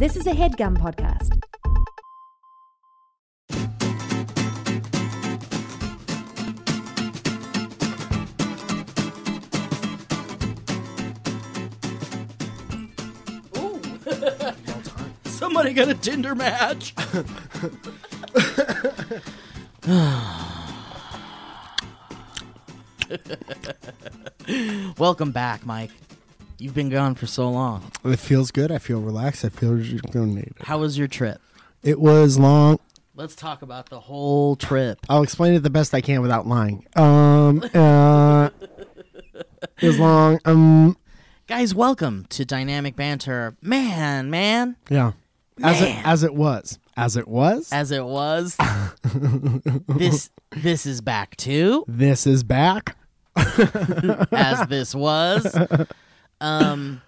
This is a headgum podcast. Somebody got a Tinder match. Welcome back, Mike. You've been gone for so long. It feels good. I feel relaxed. I feel rejuvenated. How was your trip? It was long. Let's talk about the whole trip. I'll explain it the best I can without lying. Um, uh, it was long. Um, Guys, welcome to Dynamic Banter. Man, man, yeah, as it Man. as it was, as it was. as it was. this this is back too, this is back. as this was. Um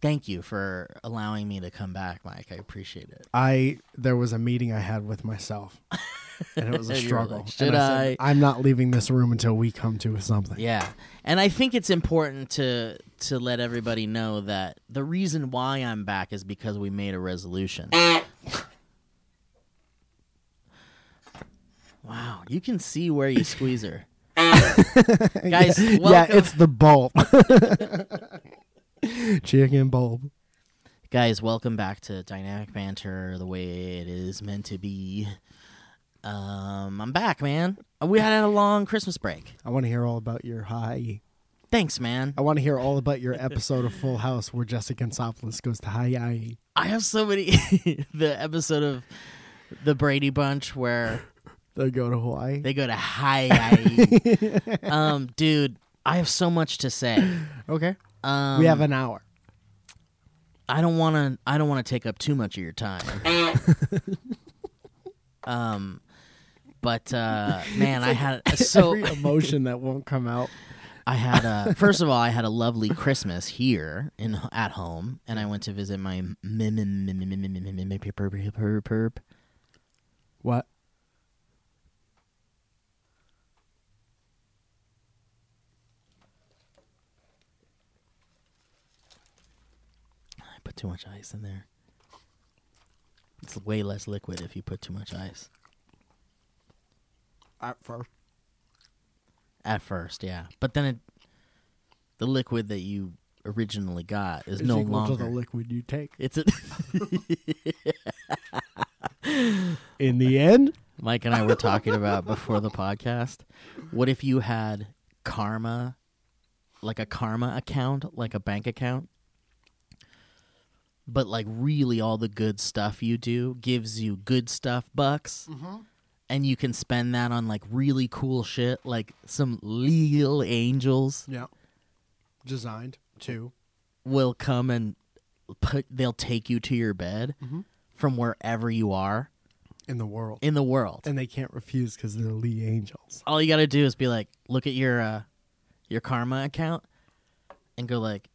Thank you for allowing me to come back, Mike. I appreciate it. I there was a meeting I had with myself, and it was a And struggle. like, And "Should said, I?" I'm not leaving this room until we come to something. Yeah. And I think it's important to to let everybody know that the reason why I'm back is because we made a resolution. wow, you can see where you squeeze her. Guys, yeah, welcome. it's the bulb. Chicken bulb. Guys, welcome back to Dynamic Banter the way it is meant to be. Um, I'm back, man. We had a long Christmas break. I want to hear all about your high. Thanks, man. I want to hear all about your episode of Full House where Jessica Gonzalez goes to high. I have so many. the episode of the Brady Bunch where They go to Hawaii. they go to Hawaii. um, dude, I have so much to say. okay. Um, we have an hour. I don't want to. I don't want to take up too much of your time. um, but uh, man, I had so emotion that won't come out. I had a first of all, I had a lovely Christmas here in at home, and I went to visit my m- put too much ice in there. It's way less liquid if you put too much ice. At first. At first, yeah, but then it, the liquid that you originally got is It's no equal longer. to the liquid you take. it's a, In the end, Mike and I were talking about before the podcast. What if you had karma, like a karma account, like a bank account, but like really all the good stuff you do gives you good stuff bucks, and you can spend that on like really cool shit, like some legal angels yeah. Designed to. will come and put. They'll take you to your bed from wherever you are In the world. in the world. and they can't refuse because they're Lee Angels. all you gotta do is be like, look at your uh, your karma account, and go like,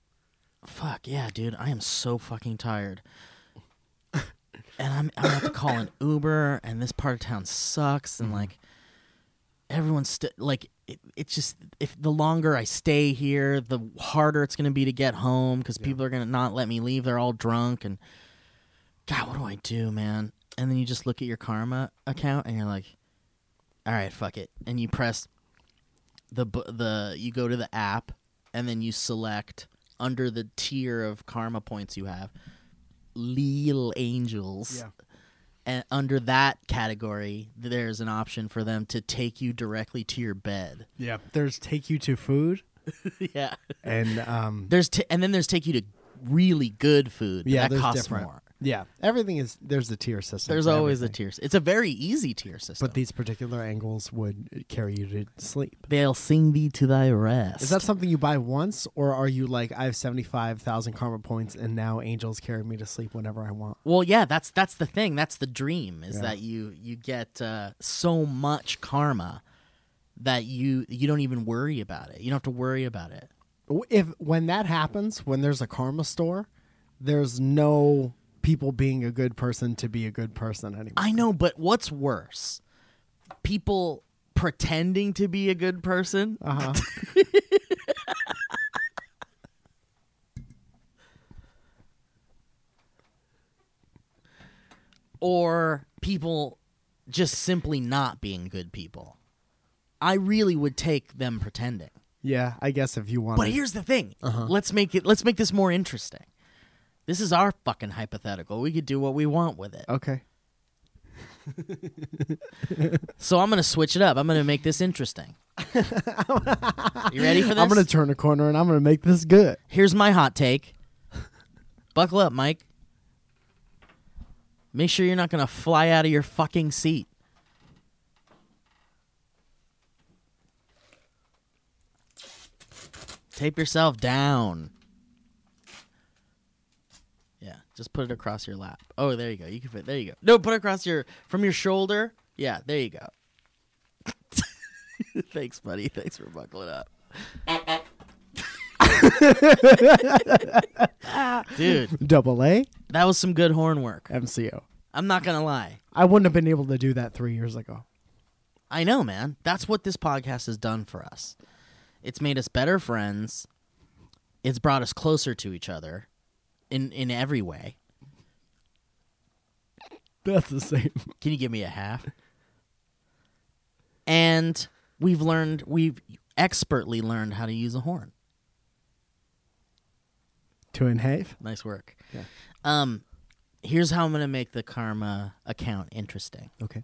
"Fuck yeah, dude, I am so fucking tired." and I'm I have to call an Uber, and this part of town sucks, and mm-hmm. like everyone's st- like, it, it's just if the longer I stay here, the harder it's gonna be to get home because people are gonna not let me leave. They're all drunk, and God, what do I do, man? And then you just look at your karma account, and you're like, all right, fuck it, and you press the the you go to the app, and then you select under the tier of karma points you have, Leal Angels. Yeah. And under that category, there's an option for them to take you directly to your bed. Yeah. There's take you to food yeah. and um There's t- and then there's take you to really good food. yeah, that costs different. more. Yeah. Everything is there's a tier system. There's always a everything. tier. It's a very easy tier system. But these particular angles would carry you to sleep. they'll sing thee to thy rest. Is that something you buy once, or are you like I have seventy five thousand karma points, and now angels carry me to sleep whenever I want? Well, yeah, that's that's the thing. That's the dream is that you you get uh, so much karma that you you don't even worry about it. You don't have to worry about it. If when that happens, when there's a karma store, there's no people being a good person to be a good person anymore. I know, but what's worse? People pretending to be a good person. Uh huh. or people just simply not being good people. I really would take them pretending. Yeah, I guess if you want. But here's the thing. Uh-huh. Let's make it let's make this more interesting. This is our fucking hypothetical. We could do what we want with it. okay. So I'm going to switch it up. I'm going to make this interesting. you ready for this? I'm gonna turn a corner and I'm gonna make this good. Here's my hot take. Buckle up, Mike. Make sure you're not going to fly out of your fucking seat. Tape yourself down. Yeah, just put it across your lap. Oh, there you go. You can fit. There you go. No, put it across your from your shoulder. Yeah, there you go. Thanks, buddy. Thanks for buckling up. Dude, Double A that was some good horn work. MCO. I'm not gonna lie. I wouldn't have been able to do that three years ago. I know, man. That's what this podcast has done for us. It's made us better friends. It's brought us closer to each other in in every way. That's the same. Can you give me a half? And we've learned we've expertly learned how to use a horn. Two and a half. Nice work. Yeah. Um here's how I'm going to make the karma account interesting. Okay.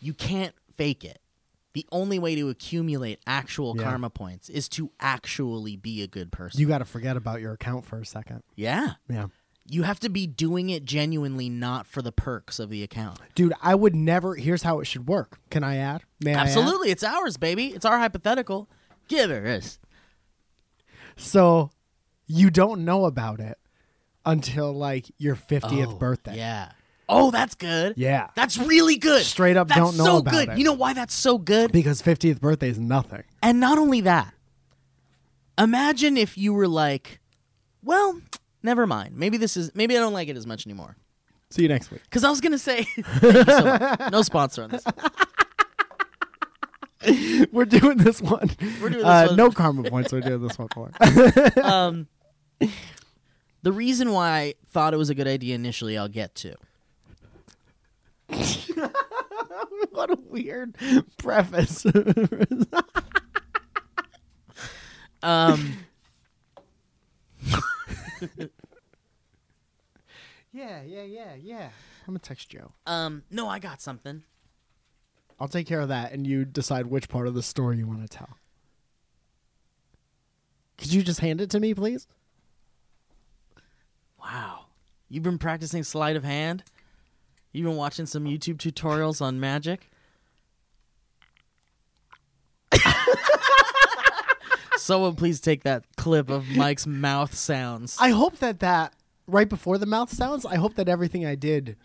you can't fake it. The only way to accumulate actual Yeah. karma points is to actually be a good person. You got to forget about your account for a second. yeah. Yeah. You have to be doing it genuinely, not for the perks of the account. Dude, I would never. Here's how it should work. Can I add? May I add? Absolutely. It's ours, baby. It's our hypothetical. Give it this. So you don't know about it until like your 50th Oh, birthday. Yeah. Oh, that's good. Yeah. That's really good. Straight up That's don't know so about good. it. You know why that's so good? Because 50th birthday is nothing. And not only that, imagine if you were like, well, never mind. Maybe this is maybe I don't like it as much anymore. See you next week. Because I was gonna say, Thank you so no sponsor on this. We're doing this one. We're doing this uh, one. No karma points. We're doing this one for. Um, the reason why I thought it was a good idea initially, I'll get to. what a weird preface. Um, yeah, yeah, yeah, yeah. I'm gonna text Joe. um, no, I got something. I'll take care of that, and you decide which part of the story you want to tell. Could you just hand it to me, please? Wow, you've been practicing sleight of hand. You've been watching some YouTube tutorials on magic. Someone please take that clip of Mike's mouth sounds. I hope that that right before the mouth sounds. I hope that everything I did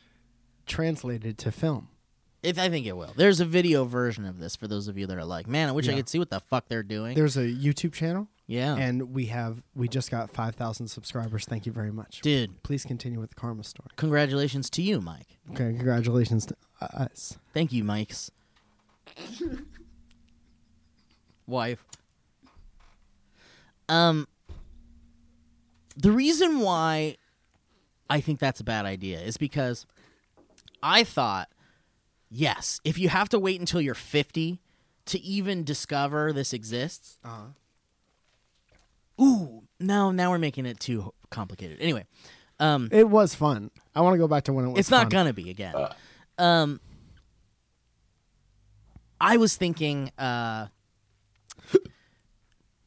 translated to film. If I think it will. There's a video version of this for those of you that are like, man, I wish I Yeah. could see what the fuck they're doing. There's a YouTube channel, yeah, and we have we just got five thousand subscribers. Thank you very much. dude, Please continue with the karma story. congratulations to you, Mike. Okay, congratulations to us. Thank you, Mike's wife. Um, the reason why I think that's a bad idea is because I thought, yes, if you have to wait until you're 50 to even discover this exists, Uh-huh. Ooh, no, now we're making it too complicated. Anyway, um, It was fun. I want to go back to when it was. it's not fun. gonna be again. Um, I was thinking uh,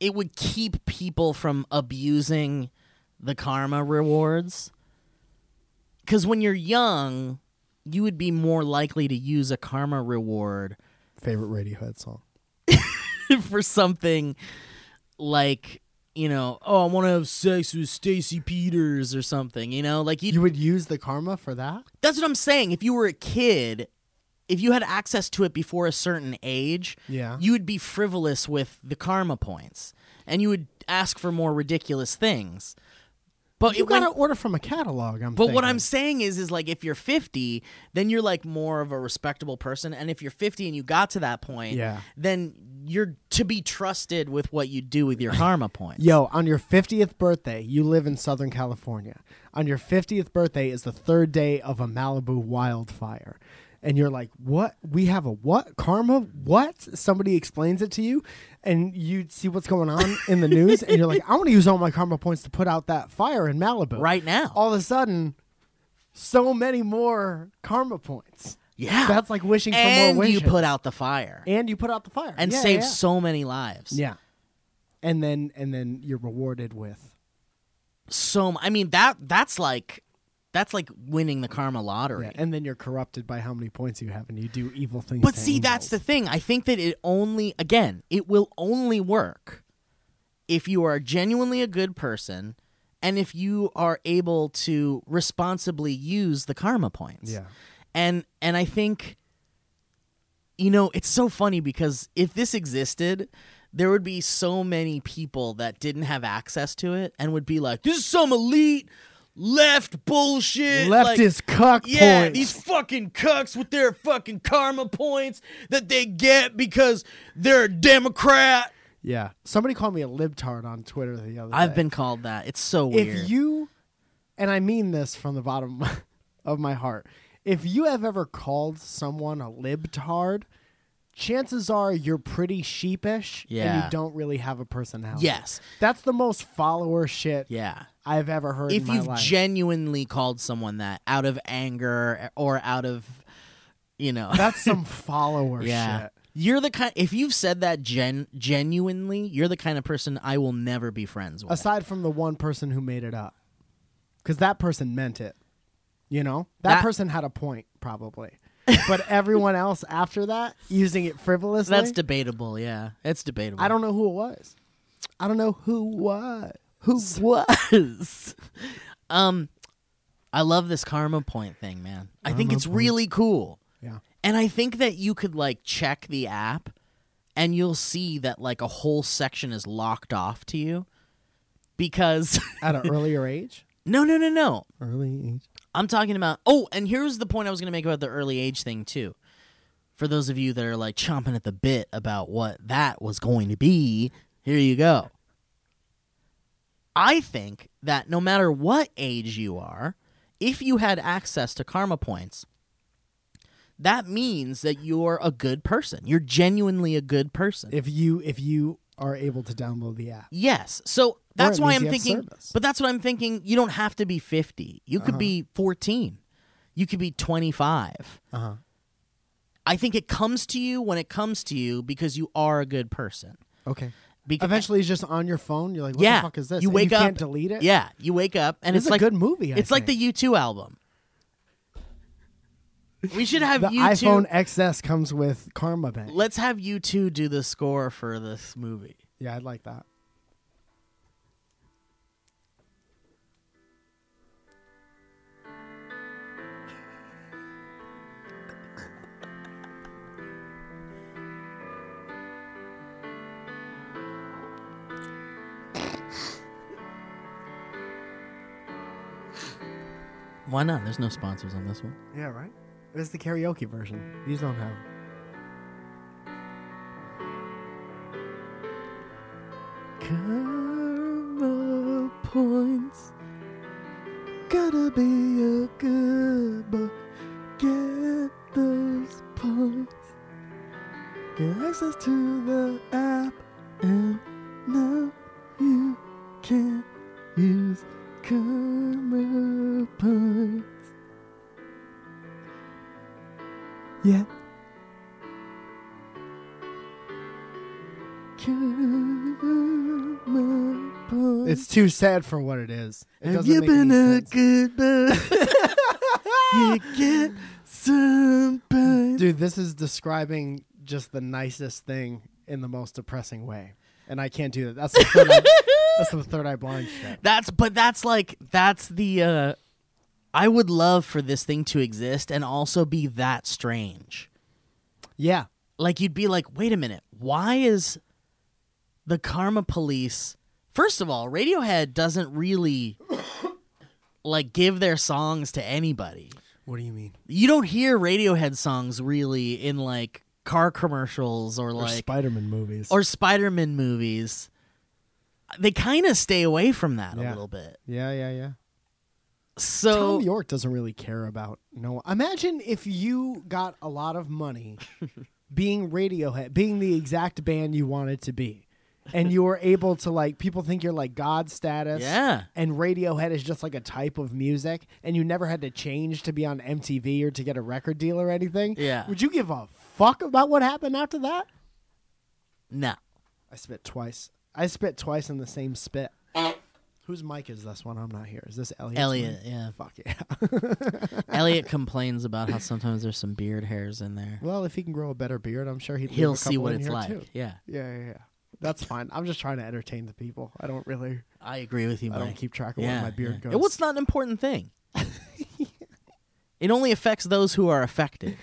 it would keep people from abusing the karma rewards. Because when you're young, you would be more likely to use a karma reward favorite Radiohead song. for something like, you know, oh, I want to have sex with Stacy Peters or something. You know, like you You would use the karma for that? That's what I'm saying. If you were a kid, if you had access to it before a certain age, Yeah. you would be frivolous with the karma points and you would ask for more ridiculous things. But you it, gotta order from a catalog. I'm. But what I'm saying is, is like if you're 50, then you're like more of a respectable person, and if you're 50 and you got to that point, Yeah. then you're to be trusted with what you do with your karma points. Yo, on your 50th birthday, you live in Southern California. On your 50th birthday is the third day of a Malibu wildfire. And you're like, what? We have a what? Karma? What? Somebody explains it to you, and you see what's going on in the news, and you're like, I want to use all my karma points to put out that fire in Malibu. right now. All of a sudden, so many more karma points. yeah, That's like wishing for and more you put out the fire and you put out the fire and Yeah, save yeah. so many lives. Yeah. And then and then you're rewarded with So I mean that that's like that's like winning the karma lottery. yeah, and then you're corrupted by how many points you have and you do evil things. But see, that's the thing. I think that it only, again, it will only work if you are genuinely a good person and if you are able to responsibly use the karma points. Yeah. And and I think you know, it's so funny because if this existed, there would be so many people that didn't have access to it and would be like, "This is some elite left bullshit." like- Leftist cuck yeah, points. these fucking cucks with their fucking karma points that they get because they're a Democrat. yeah. Somebody called me a libtard on Twitter the other day. I've been called that. It's so weird. If you and I mean this from the bottom of my heart. If you have ever called someone a libtard, chances are you're pretty sheepish and you don't really have a personality. yes, That's the most follower shit yeah. I've ever heard If in my you've life. genuinely called someone that out of anger or out of, you know, That's some follower yeah. shit. You're the kind. If you've said that gen genuinely, you're the kind of person I will never be friends with. aside from the one person who made it up because that person meant it you know that, That- person had a point probably but everyone else after that using it frivolously That's debatable. Yeah, it's debatable. i don't know who it was i don't know who was who was. um, I love this karma point thing, man. I think it's point. really cool, yeah and I think that you could like check the app, and you'll see that like a whole section is locked off to you, because at an earlier age no, no, no, no. early age I'm talking about. Oh, and here's the point I was going to make about the early age thing too. For those of you that are like chomping at the bit about what that was going to be, here you go. I think that no matter what age you are, if you had access to karma points, that means that you're a good person. You're genuinely a good person. if you if you are able to download the app Yes. So that's why I'm thinking, service. but that's what I'm thinking. You don't have to be 50. You could Uh-huh. be 14. You could be 25. uh-huh I think it comes to you when it comes to you because you are a good person. okay Because eventually it's just on your phone you're like what yeah, the fuck is this You And wake you up, can't delete it Yeah, you wake up and it's, it's, a like good movie I it's like the U2 album. We should have the U2. iphone xs comes with karma bank Let's have you two do the score for this movie. yeah i'd like that Why not? There's no sponsors on this one. Yeah, right. It's the karaoke version. These don't have. Karma points. Gotta be a good boy. Get those points. Get access to the app, and now you can use karma points. It's too sad for what it is. It Have you been a sense. good boy? you get some pain. Dude, this is describing just the nicest thing in the most depressing way. And I can't do that. That's the third eye, that's the third eye blind shit. That's but that's like that's the uh I would love for this thing to exist and also be that strange. Yeah. Like you'd be like, "Wait a minute. Why is the Karma Police First of all, Radiohead doesn't really like give their songs to anybody. What do you mean? You don't hear Radiohead songs really in like car commercials or Or like Spider-Man movies. or Spider-Man movies. They kind of stay away from that a little bit. yeah, yeah, yeah. So Thom Yorke doesn't really care about no. Imagine if you got a lot of money being Radiohead, being the exact band you wanted to be, and you were able to like people think you're like God status. yeah. And Radiohead is just like a type of music, and you never had to change to be on MTV or to get a record deal or anything. Yeah. Would you give a fuck about what happened after that? No. I spit twice. I spit twice in the same spit. Whose mic is this one? I'm not here. Is this Elliot? Elliot, yeah. Fuck yeah. Elliot complains about how sometimes there's some beard hairs in there. Well, if he can grow a better beard, I'm sure he'd He'll a see what it's like. too. Yeah. Yeah, yeah, yeah. That's fine. I'm just trying to entertain the people. I don't really. I agree with you, I Mike. don't keep track of yeah, where my beard yeah. goes. It was not an important thing. it only affects those who are affected.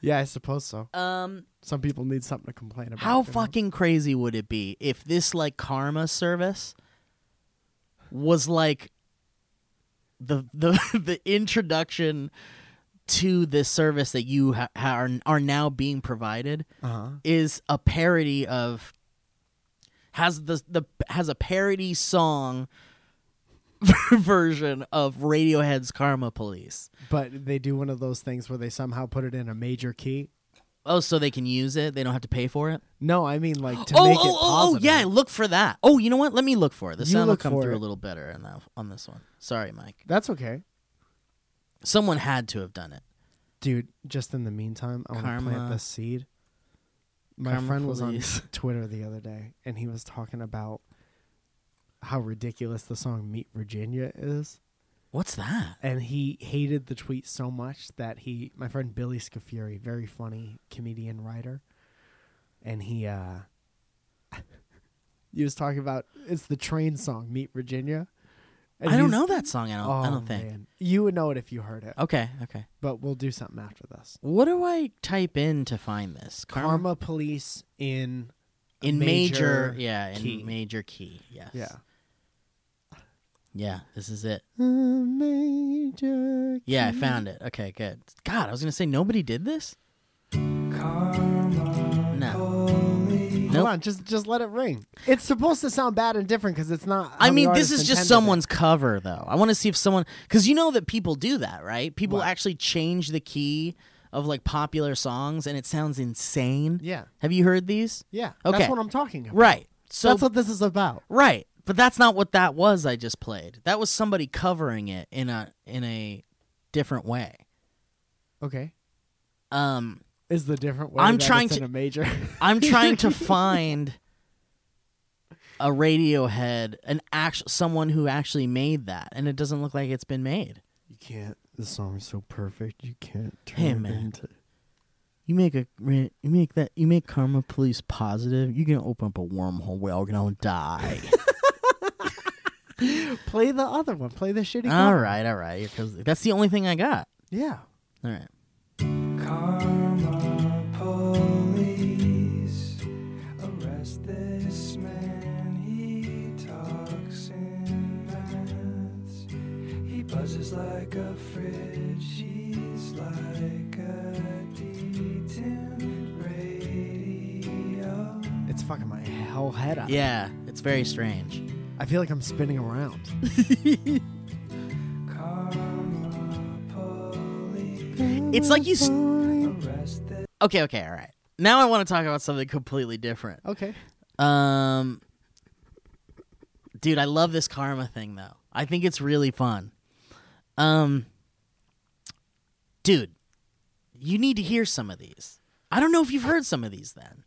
yeah, I suppose so. Um, Some people need something to complain about. how you know? fucking crazy would it be if this like karma service was like the the the introduction to this service that you ha- ha- are are now being provided Uh-huh. is a parody of has the the has a parody song version of Radiohead's Karma Police. But they do one of those things where they somehow put it in a major key. Oh, so they can use it. They don't have to pay for it. No, I mean like to oh, make oh, it oh, oh, positive. yeah. Look for that. Oh, you know what? Let me look for it. The You sound will come through it. a little better in that, on this one. Sorry, Mike. That's okay. Someone had to have done it. Dude, just in the meantime, I want to plant this seed. My friend was on Twitter the other day and he was talking about how ridiculous the song Meet Virginia is. What's that? And he hated the tweet so much that he my friend Billy Scafuri, very funny comedian writer, and he uh he was talking about it's the train song Meet Virginia. And I don't know that song. I don't. I Oh, don't think. man. You would know it if you heard it. Okay. Okay. But we'll do something after this. What do I type in to find this? Karma, Police in in major, major yeah, in major key. Yes. Yeah. Yeah. This is it. A major Yeah, I found it. Okay, good. God, I was gonna say nobody did this. No. Nope. on, just just let it ring. It's supposed to sound bad and different because it's not. I mean, this is just intended it. someone's cover, though. I want to see if someone, because you know that people do that, right? People What? actually change the key of like popular songs, and it sounds insane. Yeah, Have you heard these? yeah. Okay. That's what I'm talking about. Right. So that's what this is about. right, but that's not what that was. I just played. That was somebody covering it in a in a different way. Okay, Um, is the different way. I'm trying to- major. I'm trying to find a Radiohead, an actual someone who actually made that, and it doesn't look like it's been made. you can't. The song is so perfect. You can't turn Hey, it man. into. You make a you make that you make karma police positive. You can open up a wormhole. We're all gonna die. Play the other one. Play the shitty. all cover. right, all right. Because that's the only thing I got. Yeah. All right. Like a fridge. He's like a D10 radio. It's fucking my whole head up. Yeah, it's very strange. I feel like I'm spinning around. It's like you. S- arrest this. okay, okay, all right. Now I want to talk about something completely different. Okay. Um, dude, I love this karma thing though. I think it's really fun. Um, dude, you need to hear some of these. I don't know if you've heard some of these. Then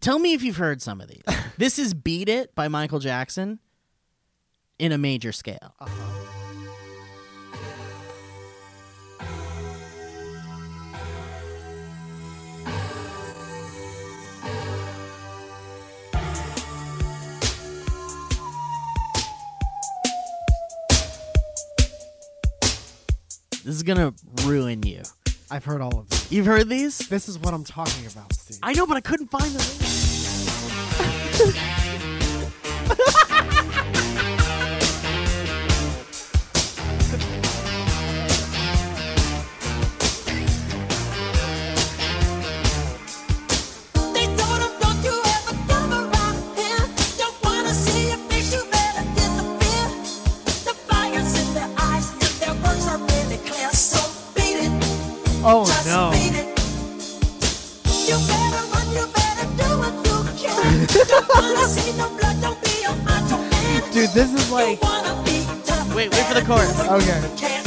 tell me if you've heard some of these. this is "Beat It" by Michael Jackson in a major scale. This is gonna ruin you. I've heard all of these. You've heard these? This is what I'm talking about, Steve. I know, but I couldn't find the macho man. Dude, this is like You wanna be tough Wait, wait for the chorus. okay.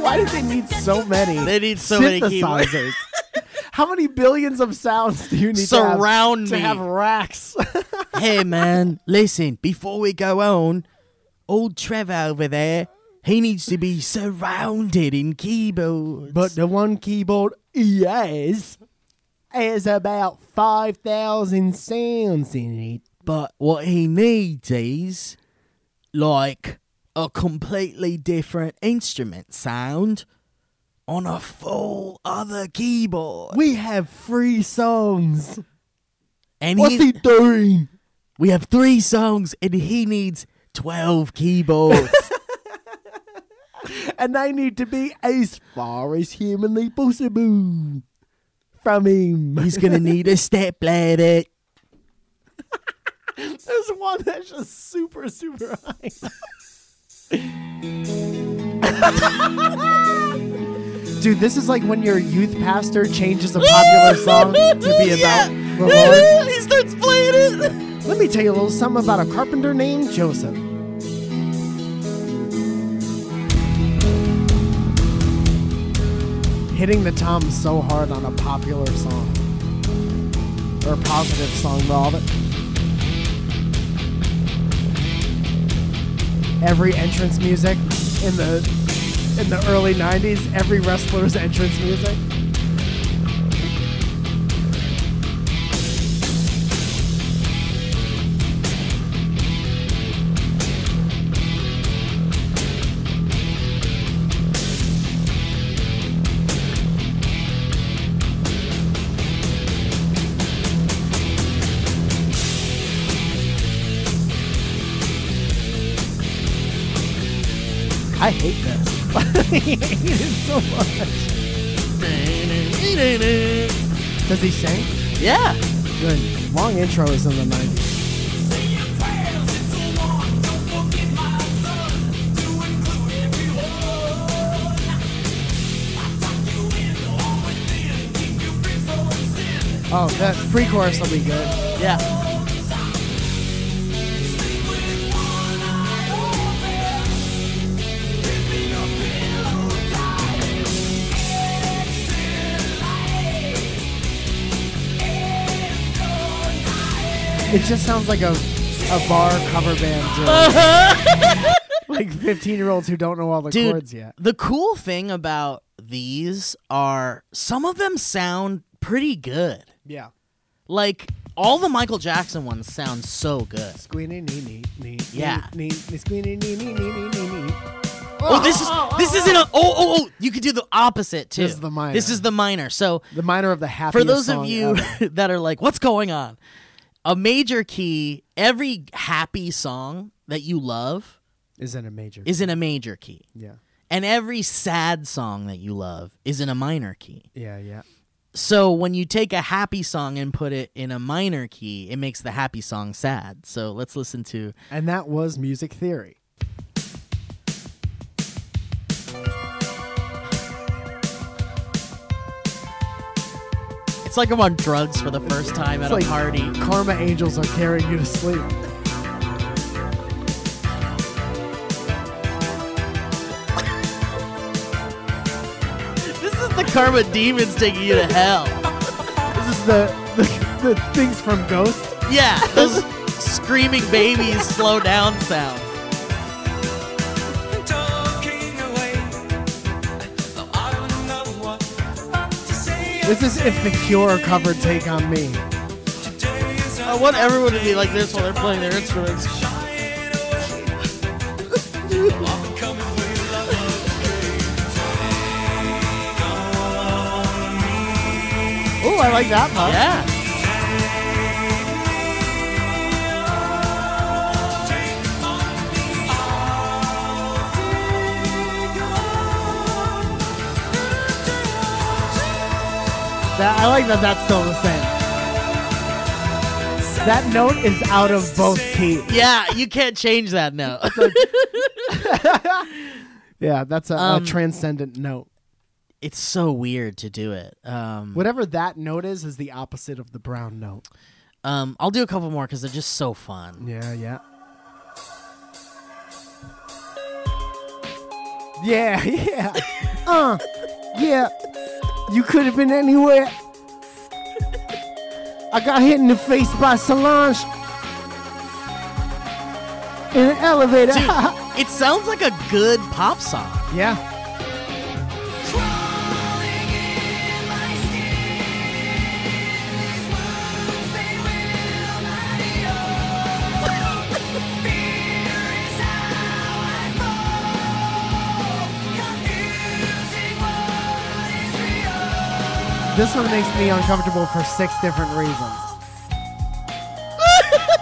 Why did they need so many? They need so many keyboards. synthesizers. How many billions of sounds do you need to have, Surround to me. have racks? hey man, listen, before we go on, old Trevor over there, he needs to be surrounded in keyboards. but the one keyboard he has has about 5,000 sounds in it. but what he needs is like a completely different instrument sound on a full other keyboard. We have three songs. And What's he, he doing? we have three songs and he needs 12 keyboards. And they need to be as far as humanly possible from him. He's gonna need a step ladder. There's one that's just super, super high. Dude, this is like when your youth pastor changes a popular song to be about the Lord. he starts playing it. Let me tell you a little something about a carpenter named Joseph. Hitting the tom so hard on a popular song. Or a positive song, rather. Every entrance music in the in the early 90s, every wrestler's entrance music. I hate this. I hate it so much. Does he sing? Yeah. Good. Long intros in the 90s. Oh, that pre-chorus will be good. Yeah. It just sounds like a a bar cover band uh-huh. like 15 year olds who don't know all the Dude, chords yet. the cool thing about these are some of them sound pretty good. Yeah. Like all the Michael Jackson ones sound so good. Squeenie nee nee nee. Yeah. Nee, nee, nee nee nee nee nee nee. Oh, this is oh, this oh, isn't oh. a oh oh oh. You could do the opposite too. This is the minor. This is the minor. So The minor of the happiest for those of you that are like, what's going on? A major key. Every happy song that you love is in a major. is in a major key, yeah. and every sad song that you love is in a minor key. Yeah, yeah. So when you take a happy song and put it in a minor key, it makes the happy song sad. So let's listen to And that was music theory. It's like I'm on drugs for the first time at It's like a party. Karma angels are carrying you to sleep. This is the karma demons taking you to hell. This is the the, the things from Ghost. Yeah, those screaming babies slow down sounds. This is if the Cure covered "Take on Me." I want everyone to be like this while they're playing their instruments. shying. I'm coming for your love. Oh, I like that part. Yeah. That, I like that. That's still the same. That note is out of both keys. Yeah, you can't change that note. Yeah, that's a, a Um, transcendent note. it's so weird to do it. Um, Whatever that note is, is the opposite of the brown note. um, I'll do a couple more because they're just so fun. Yeah, yeah. Yeah, yeah. Uh, yeah. You could have been anywhere. I got hit in the face by Solange in an elevator. Dude, it sounds like a good pop song. yeah. This one makes me uncomfortable for six different reasons.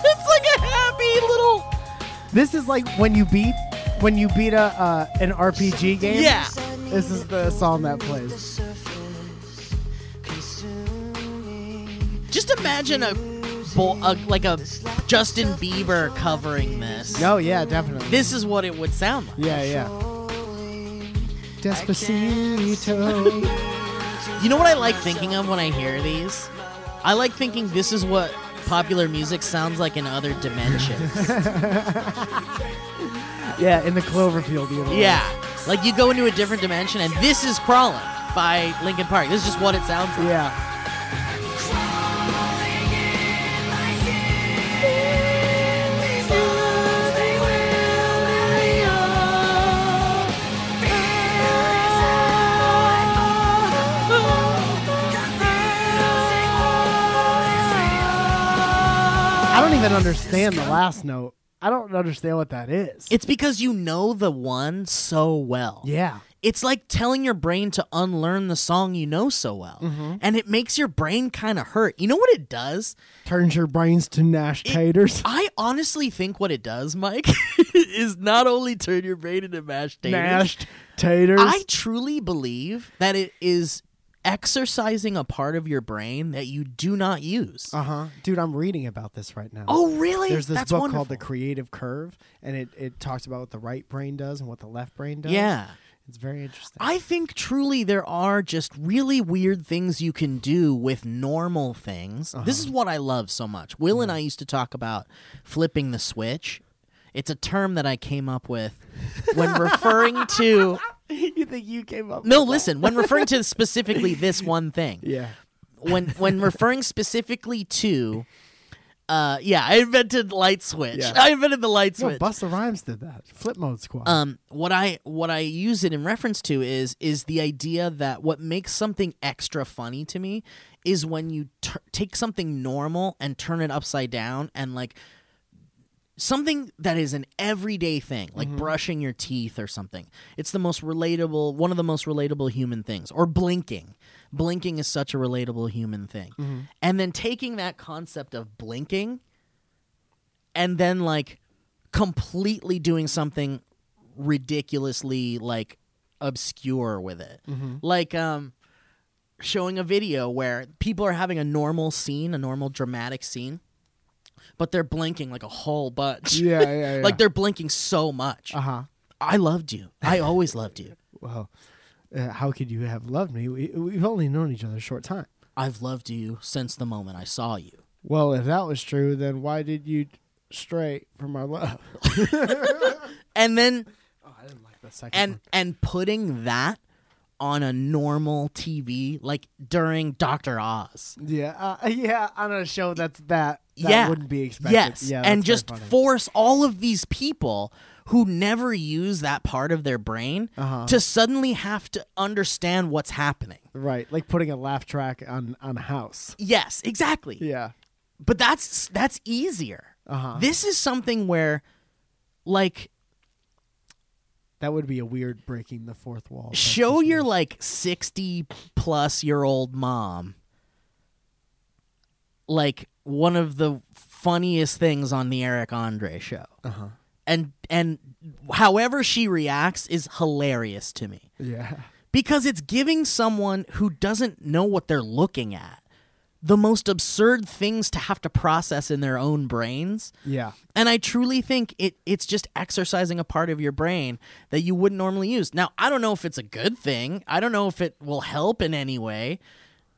it's like a happy little. This is like when you beat when you beat a uh, an RPG game. Yeah. This is the song that plays. Just imagine a, bo- a like a Justin Bieber covering this. Oh yeah, definitely. This is what it would sound like. Yeah, yeah. Despacito. You know what I like thinking of when I hear these? I like thinking this is what popular music sounds like in other dimensions. yeah, in the Cloverfield universe. yeah. Like you go into a different dimension and this is Crawling by Linkin Park. This is just what it sounds like. Yeah. Even understand the last note. I don't understand what that is. It's because you know the one so well. yeah. It's like telling your brain to unlearn the song you know so well. Mm-hmm. And it makes your brain kind of hurt. You know what it does? Turns your brains to Nash taters. I honestly think what it does, Mike, is not only turn your brain into mashed taters. Mashed taters. I truly believe that it is exercising a part of your brain that you do not use. uh huh. Dude, I'm reading about this right now. oh, really? There's this That's book wonderful. called The Creative Curve, and it, it talks about what the right brain does and what the left brain does. Yeah. It's very interesting. I think truly there are just really weird things you can do with normal things. This Uh-huh. is what I love so much. Will and I used to talk about flipping the switch. It's a term that I came up with when referring to you think you came up No, listen, when referring to specifically this one thing. Yeah. When when referring specifically to uh yeah, I invented light switch. Yeah. I invented the light No, switch. Busta Rhymes did that. Flip mode squad. um what i what i use it in reference to is is the idea that what makes something extra funny to me is when you take something normal and turn it upside down and like something that is an everyday thing like mm-hmm. brushing your teeth or something. It's the most relatable one of the most relatable human things or blinking. Blinking is such a relatable human thing. Mm-hmm. And then taking that concept of blinking and then like completely doing something ridiculously like obscure with it. Mm-hmm. Like um showing a video where people are having a normal scene a normal dramatic scene but they're blinking like a whole bunch yeah, yeah, yeah. like they're blinking so much Uh huh. i loved you i always loved you Well, uh, how could you have loved me? We, we've only known each other a short time. i've loved you since the moment i saw you Well, if that was true, then why did you stray from our love? and then Oh, I didn't like the second and and putting that on a normal tv like during dr oz Yeah, uh, yeah, on a show that's that that yeah, wouldn't be expected. Yes, yeah, and just funny. force all of these people who never use that part of their brain Uh-huh. to suddenly have to understand what's happening. right, like putting a laugh track on on house. Yes, exactly. Yeah, But that's that's easier. Uh-huh. This is something where, like, that would be a weird breaking the fourth wall. show your situation. like sixty plus year old mom like one of the funniest things on the Eric Andre show. Uh-huh. And and however she reacts is hilarious to me. Yeah, because it's giving someone who doesn't know what they're looking at the most absurd things to have to process in their own brains. Yeah. And I truly think it it's just exercising a part of your brain that you wouldn't normally use. Now, I don't know if it's a good thing. I don't know if it will help in any way.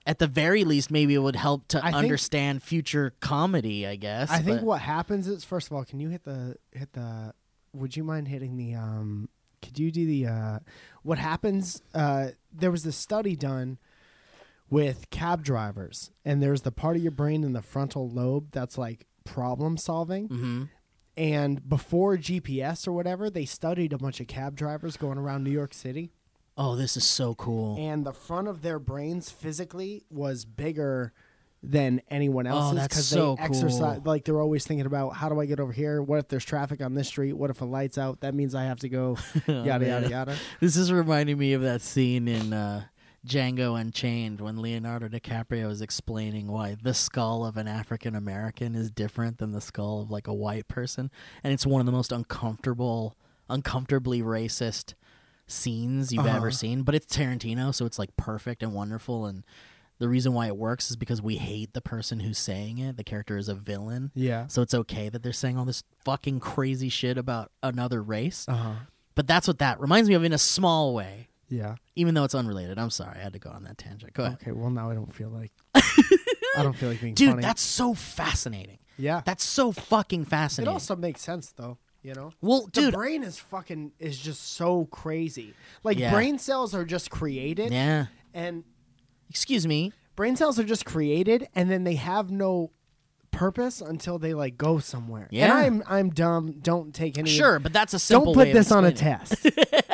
At the very least, maybe it would help to I think- understand future comedy, I guess. I think what happens is first of all, can you hit the hit the would you mind hitting the um could you do the uh what happens uh there was this study done with cab drivers and there's the part of your brain in the frontal lobe that's like problem solving Mhm. and before GPS or whatever they studied a bunch of cab drivers going around New York City Oh, this is so cool. and the front of their brains physically was bigger than anyone else's Oh, because so they exercise cool. like they're always thinking about how do I get over here? What if there's traffic on this street? What if a light's out? That means I have to go yada yada Oh, man. yada. This is reminding me of that scene in uh, Django Unchained when Leonardo DiCaprio is explaining why the skull of an African American is different than the skull of like a white person, and it's one of the most uncomfortable, uncomfortably racist scenes you've Uh-huh. ever seen. But it's Tarantino, so it's like perfect and wonderful. And the reason why it works is because we hate the person who's saying it. The character is a villain. Yeah. So it's okay that they're saying all this fucking crazy shit about another race. Uh huh. But that's what that reminds me of in a small way, Yeah. even though it's unrelated. I'm sorry, I had to go on that tangent. Go ahead. Okay. Well, now I don't feel like I don't feel like being Dude, funny. that's so fascinating. yeah. That's so fucking fascinating. it fascinating. also makes sense though. You know. well, The dude, brain is fucking is just so crazy. Like Yeah. brain cells are just created, yeah. and Excuse me. brain cells are just created and then they have no purpose until they like go somewhere. Yeah. And I'm I'm dumb. Don't take any Sure, but that's a simple Don't put way of this on a explaining test.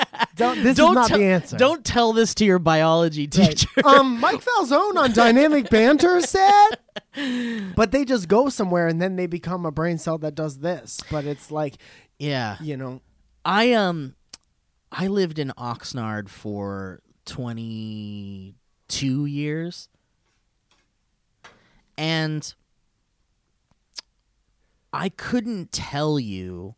don't this Don't is not the answer. Don't tell this to your biology Right. teacher. um Mike Falzone on Dynamic Banter said But they just go somewhere and then they become a brain cell that does this. But it's like, yeah. you know, I um I lived in Oxnard for 22 years. And I couldn't tell you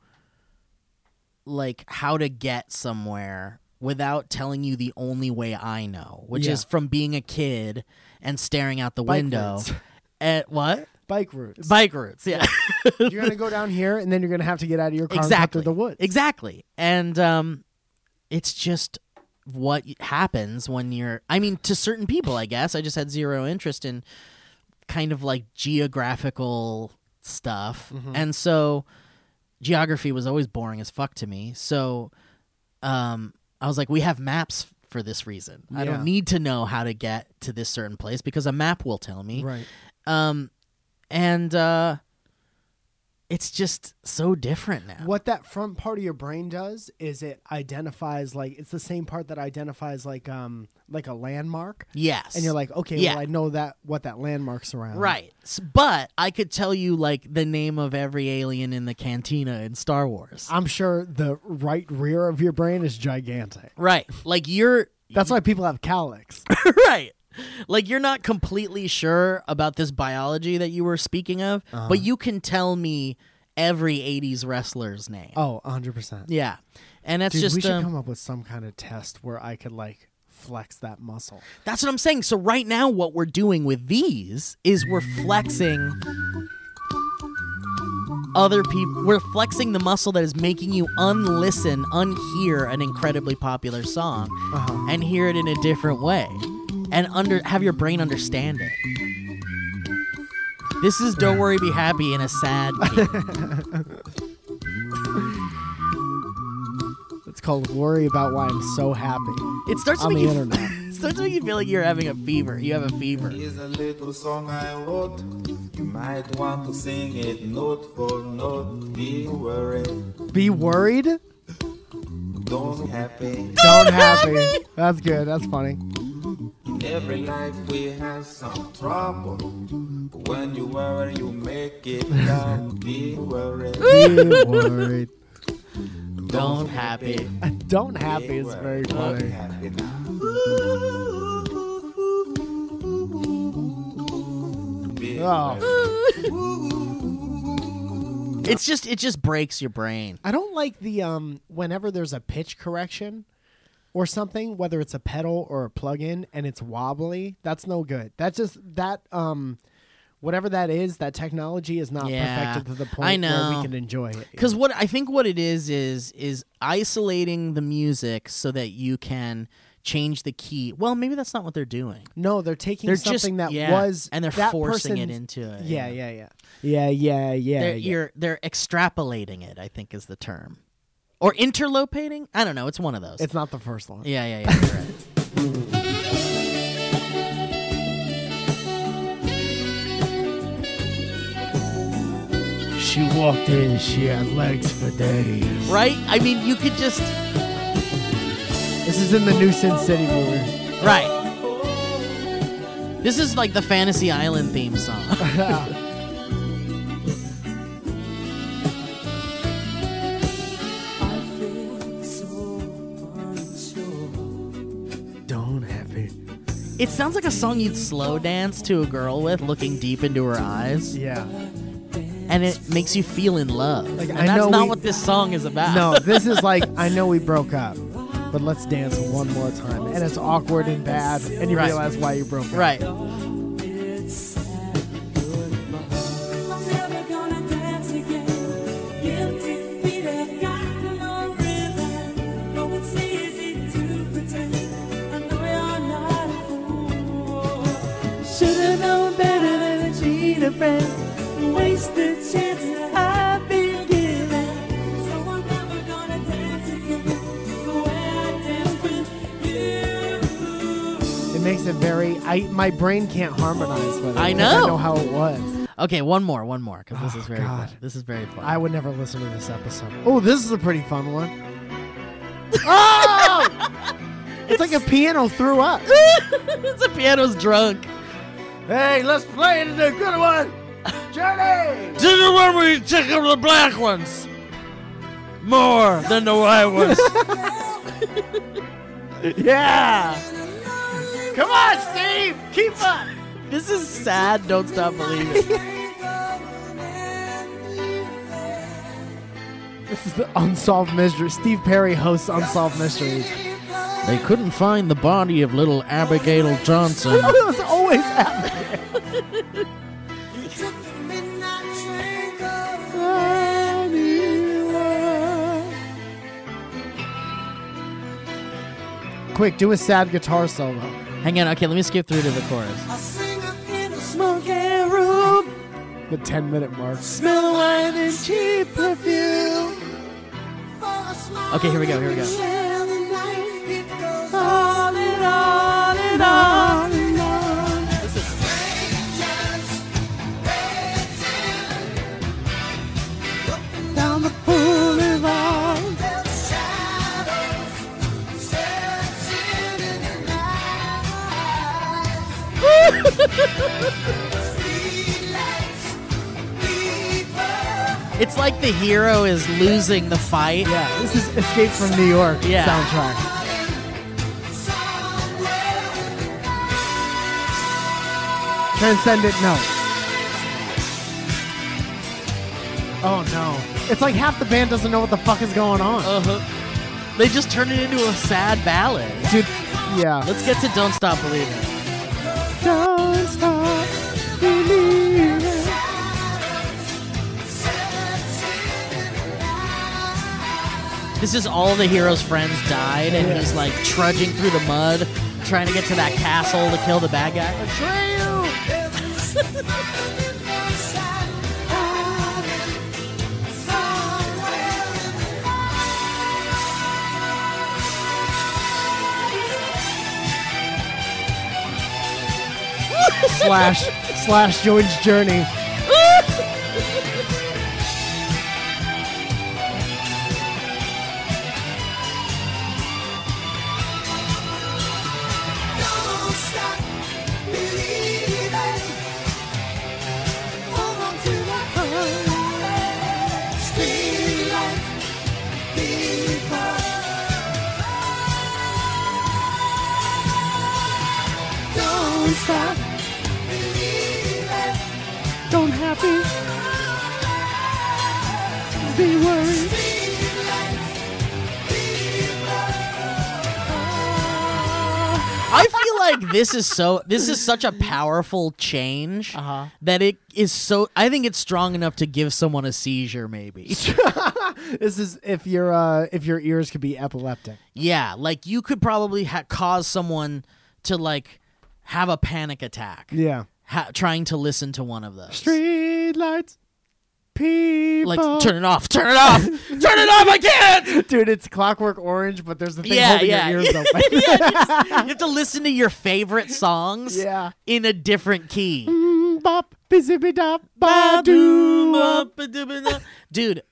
like how to get somewhere without telling you the only way I know, which Yeah. is from being a kid and staring out the Bike window routes. at what? bike routes. Bike routes, yeah. you're gonna go down here and then you're gonna have to get out of your car and exactly through the woods. exactly and um it's just what happens when you're i mean to certain people i guess i just had zero interest in kind of like geographical stuff Mm-hmm. and so geography was always boring as fuck to me. So um i was like we have maps for this reason. I don't need to know how to get to this certain place because a map will tell me. Right. um and uh it's just so different now What that front part of your brain does is it identifies like it's the same part that identifies like um like a landmark. Yes. And you're like, okay, Yeah. well I know that what that landmark's around. right. But I could tell you like the name of every alien in the cantina in Star Wars. I'm sure the right rear of your brain is gigantic. right. Like you're That's why people have calyx. right. Like you're not completely sure about this biology that you were speaking of, Uh-huh. but you can tell me every 80s wrestler's name. Oh, 100%. Yeah. And that's Dude, just we should um, come up with some kind of test where I could like flex that muscle. That's what I'm saying. So right now what we're doing with these is we're flexing other people we're flexing the muscle that is making you unlisten, unhear an incredibly popular song Uh-huh. and hear it in a different way and under have your brain understand it. This is Don't Worry Be Happy in a sad key. It's called worry about why I'm so happy. It starts to On make the you internet. it starts to make you feel like you're having a fever. You have a fever. Here's a little song I wrote. You might want to sing it note for note. Be worried, Be worried? don't happy. Don't happy. That's good. That's funny. In every life we have some trouble. But when you worry, you make it down. Be worried. Be worried. Don't happy. Don't happy is very funny. happy now. Be Oh. It's just it just breaks your brain. I don't like the um whenever there's a pitch correction. Or something, whether it's a pedal or a plug-in, and it's wobbly, that's no good. That's just that um, whatever that is, that technology is not Yeah, perfected to the point I where we can enjoy it. Because what I think what it is is is isolating the music so that you can change the key. Well, maybe that's not what they're doing. no, they're taking They're something just that yeah, was and they're that forcing it into it. Yeah, yeah, yeah, yeah, yeah, yeah. They're, yeah. You're they're extrapolating it. I think is the term, or interlopating. I don't know. It's one of those. It's not the first one. yeah, yeah, yeah. you're right. She walked in, she had legs for days. right? I mean, you could just This is in the new Sin City movie. right. This is like the Fantasy Island theme song. it sounds like a song you'd slow dance to a girl with, looking deep into her eyes, Yeah. and it makes you feel in love. Like, and I that's know not we- what this song is about. No, this is like I know we broke up, but let's dance one more time. And it's awkward and bad, and you Right. realize why you broke up. right. My brain can't harmonize with it. I 'cause know. I know how it was. Okay, one more, one more, because this Oh, is very God. fun. This is very fun. I would never listen to this episode. Oh, this is a pretty fun one. oh! It's like a piano threw up. the piano's drunk. Hey, let's play it a good one. Journey! Did you when we check out the black ones? More than the white ones. Yeah! Come on, Steve! Keep up! this is sad. Don't stop believing. This is the Unsolved Mystery. Steve Perry hosts Unsolved Mysteries. they couldn't find the body of little Abigail Johnson. it was always happening. Quick, do a sad guitar solo. Hang on. Okay, let me skip through to the chorus. Smoking room. The 10 minute mark. Smell of wine and cheap perfume. Okay, here we go. Here we go. It's like the hero is losing the fight. Yeah, this is Escape from New York Yeah. soundtrack. Transcendent note. Oh no. It's like half the band doesn't know what the fuck is going on. Uh-huh. They just turn it into a sad ballad. Dude, yeah. Let's get to Don't Stop Believing. This is all the hero's friends died, and he's like trudging through the mud, trying to get to that castle to kill the bad guy. slash slash George Journey. Happy. Be worried. like this is so this is such a powerful change Uh-huh. that it is so I think it's strong enough to give someone a seizure maybe. This is if your uh if your ears could be epileptic. yeah, like you could probably ha- cause someone to like have a panic attack Yeah. Ha- trying to listen to one of those. Street lights. People. Like turn it off, turn it off, turn it off, I can't. Dude, it's Clockwork Orange, but there's the thing Yeah, holding yeah. your ears open. Yeah, you, just- you have to listen to your favorite songs yeah. in a different key. Mm, bop, bizzy dop, ba doo. Dude,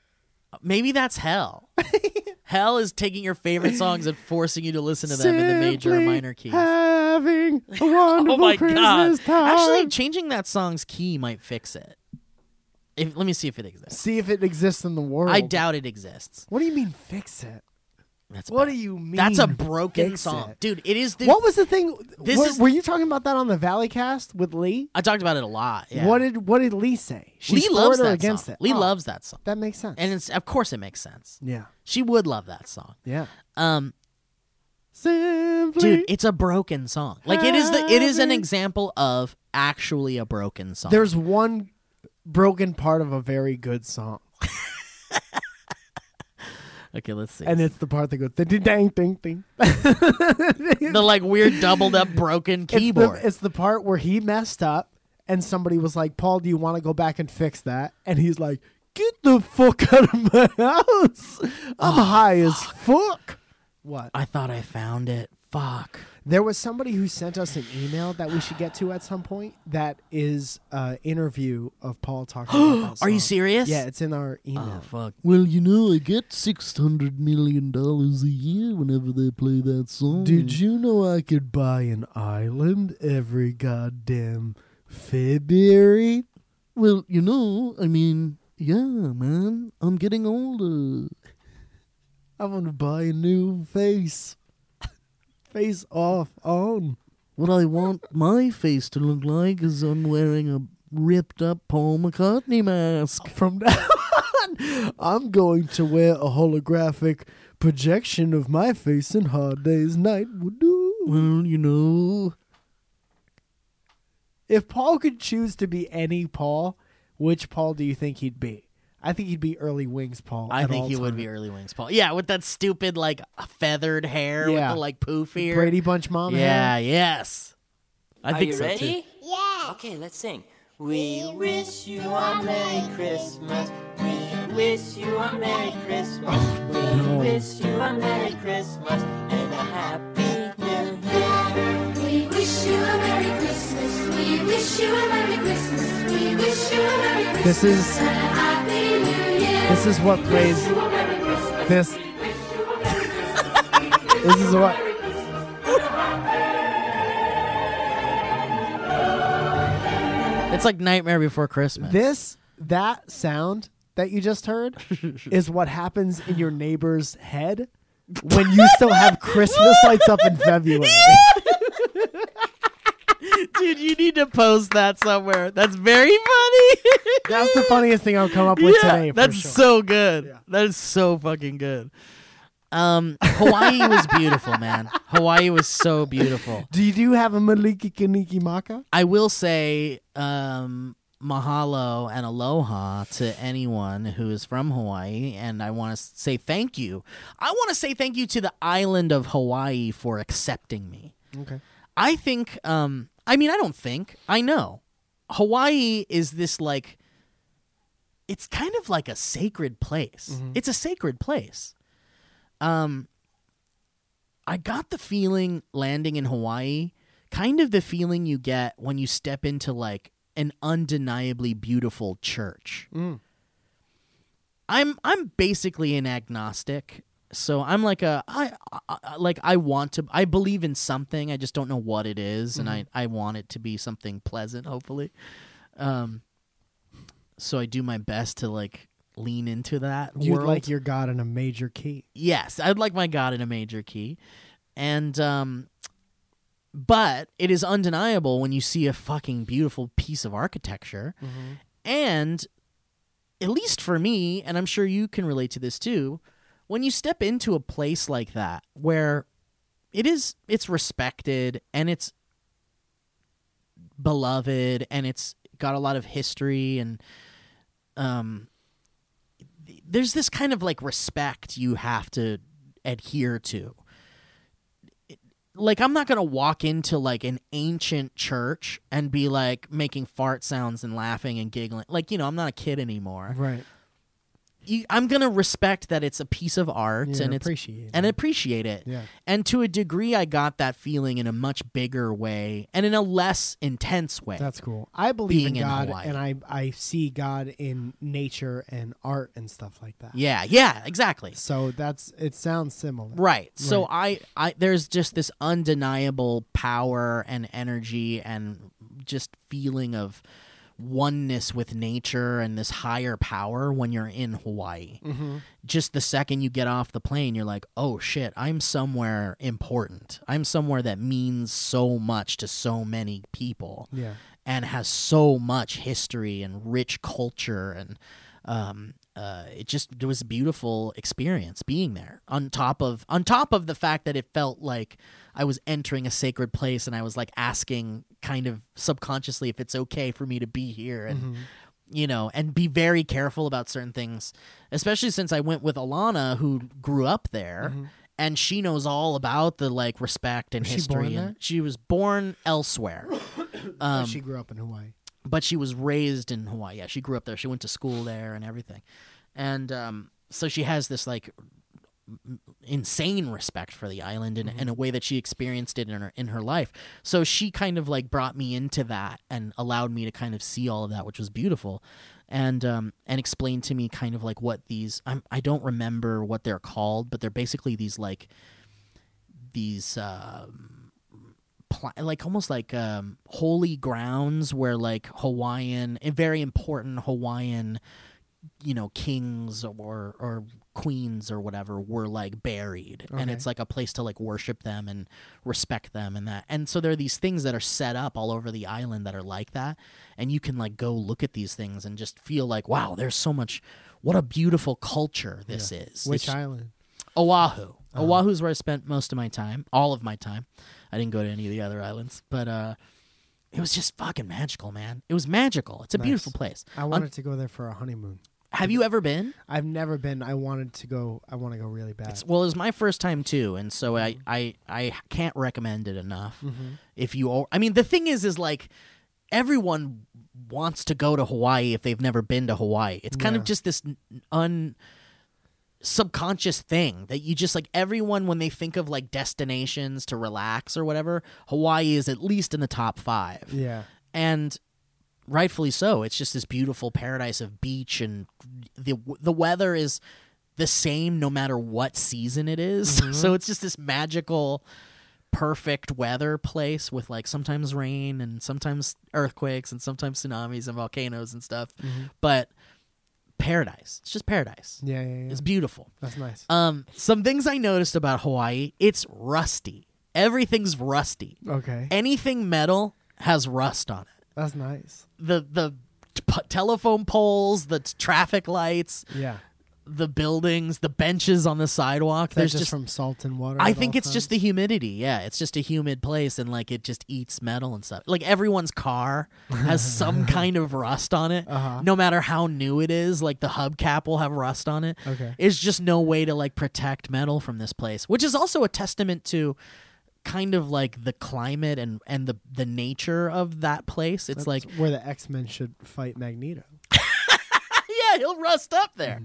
maybe that's hell. hell is taking your favorite songs and forcing you to listen to them in the major or minor keys. Having a wonderful Oh my Christmas god! time. Actually, changing that song's key might fix it. If, let me see if it exists. see if it exists in the world. I doubt it exists. What do you mean fix it? That's What bad. do you mean? That's a broken song, it? dude. It is the. What was the thing? This were, is- were you talking about that on the Valley Cast with Lee? I talked about it a lot. Yeah. What did What did Lee say? She's Lee loves that against song. it. Lee Oh, loves that song, That makes sense. and it's of course it makes sense. yeah, She would love that song. yeah. Um, Simply, dude, it's a broken song. Like it is the it is an example of actually a broken song. there's one broken part of a very good song, okay, let's see. and it's the part that goes ding ding ding ding. the like weird doubled up broken It's the- keyboard. It's the, part where he messed up, and somebody was like, "Paul, do you want to go back and fix that?" And he's like, "Get the fuck out of my house! I'm oh, high as fuck." What? I thought I found it. Fuck. There was somebody who sent us an email that we should get to at some point. That is an interview of Paul talking about that Are you song. serious? Yeah, it's in our Oh email. fuck. Well, you know, I get six hundred million dollars a year whenever they play that song. Did you know I could buy an island every goddamn February? Well, you know, I mean, yeah, man, I'm getting older. I want to buy a new face. Face off on. What I want my face to look like is I'm wearing a ripped up Paul McCartney mask. From now on, I'm going to wear a holographic projection of my face in Hard Day's Night would do. Well, you know, If Paul could choose to be any Paul, which Paul do you think he'd be? I think he'd be early wings Paul. I think all he would be early wings, Paul. Yeah, with that stupid like feathered hair Yeah. with the like poof ear. Brady Bunch mom. Yeah. hair. Yes. I Are think you so ready? too. Yeah. Okay, let's sing. We wish you a Merry Christmas. We wish you a Merry Christmas. Oh, we wish you a Merry Christmas and a Happy This is and a Happy New Year. this is what plays Wish you a Merry Christmas. this. This is what. It's like Nightmare Before Christmas. This that sound that you just heard is what happens in your neighbor's head when you still have Christmas lights up in February. Dude, you need to post that somewhere. That's very funny. That's the funniest thing I'll come up with yeah, today. For that's sure. so good. That is so fucking good. Um, Hawaii was beautiful, man. Hawaii was so beautiful. Do you do have a Mele Kalikimaka? I will say um, mahalo and aloha to anyone who is from Hawaii, and I want to say thank you. I want to say thank you to the island of Hawaii for accepting me. Okay. I think, um, I mean, I don't think, I know. Hawaii is this like, it's kind of like a sacred place. It's a sacred place. Um, I got the feeling landing in Hawaii, kind of the feeling you get when you step into like an undeniably beautiful church. Mm. I'm I'm basically an agnostic, so I'm like a I, I like I want to I believe in something. I just don't know what it is, and I I want it to be something pleasant, hopefully. Um, so I do my best to like lean into that. You'd world. like your God in a major key. Yes, I'd like my God in a major key. And um but it is undeniable when you see a fucking beautiful piece of architecture. And at least for me, and I'm sure you can relate to this too, when you step into a place like that where it is it's respected and it's beloved and it's got a lot of history and um there's this kind of like respect you have to adhere to like I'm not gonna walk into like an ancient church and be like making fart sounds and laughing and giggling. Like you know, I'm not a kid anymore. Right. You, I'm gonna respect that it's a piece of art Yeah, and it's appreciate and it. appreciate it. Yeah. And to a degree, I got that feeling in a much bigger way and in a less intense way. That's cool. I believe in in God, Hawaii. and I I see God in nature and art and stuff like that. yeah, yeah, exactly. So that's it. Sounds similar. Right. So I, I, there's just this undeniable power and energy and just feeling of oneness with nature and this higher power when you're in Hawaii. Mm-hmm. Just the second you get off the plane, you're like, oh shit, I'm somewhere important. I'm somewhere that means so much to so many people Yeah. and has so much history and rich culture and um uh it just it was a beautiful experience being there on top of on top of the fact that it felt like I was entering a sacred place and I was like asking kind of subconsciously if it's okay for me to be here and you know and be very careful about certain things especially since I went with Alana who grew up there and she knows all about the like respect and Was she history born and she was born elsewhere. Um, she grew up in Hawaii. But she was raised in Hawaii. Yeah, she grew up there. She went to school there and everything, and um, so she has this like insane respect for the island in, in a way that she experienced it in her in her life. So she kind of like brought me into that and allowed me to kind of see all of that, which was beautiful, and um, and explained to me kind of like what these I'm, I don't remember what they're called, but they're basically these like these. Um, pla- like almost like um, holy grounds where like Hawaiian, eh, very important Hawaiian, you know, kings or or queens or whatever were like buried, and it's like a place to like worship them and respect them and that. And so there are these things that are set up all over the island that are like that, and you can like go look at these things and just feel like, wow, there's so much. What a beautiful culture this is. Which This- island? Oahu. Oahu's where I spent most of my time, all of my time. I didn't go to any of the other islands, but uh, it was just fucking magical, man. It was magical. It's a Nice. beautiful place. I wanted to go there for a honeymoon. Have you ever been? I've never been. I wanted to go. I want to go really bad. It's, well, it was my first time too, and so I, I, I can't recommend it enough. Mm-hmm. If you, I mean, the thing is, is like everyone wants to go to Hawaii if they've never been to Hawaii. It's kind of Yeah. just this n- un subconscious thing that you just like everyone when they think of like destinations to relax or whatever hawaii is at least in the top five yeah. and rightfully so it's just this beautiful paradise of beach and the the weather is the same no matter what season it is. so mm-hmm. it's just this magical perfect weather place with like sometimes rain and sometimes earthquakes and sometimes tsunamis and volcanoes and stuff mm-hmm. but paradise it's just paradise Yeah. Yeah. yeah. it's beautiful That's nice. um some things i noticed about hawaii it's rusty everything's rusty Okay. anything metal has rust on it That's nice. the the t- telephone poles, the t- traffic lights, Yeah. The buildings, the benches on the sidewalk. There's just, just, from salt and water. I think it's just the humidity. Yeah, it's just a humid place and like it just eats metal and stuff. Like everyone's car has some kind of rust on it. Uh-huh. No matter how new it is, like the hubcap will have rust on it. Okay. It's just no way to like protect metal from this place, which is also a testament to kind of like the climate and and the the nature of that place. It's That's like where the X Men should fight Magneto. Yeah, he'll rust up there.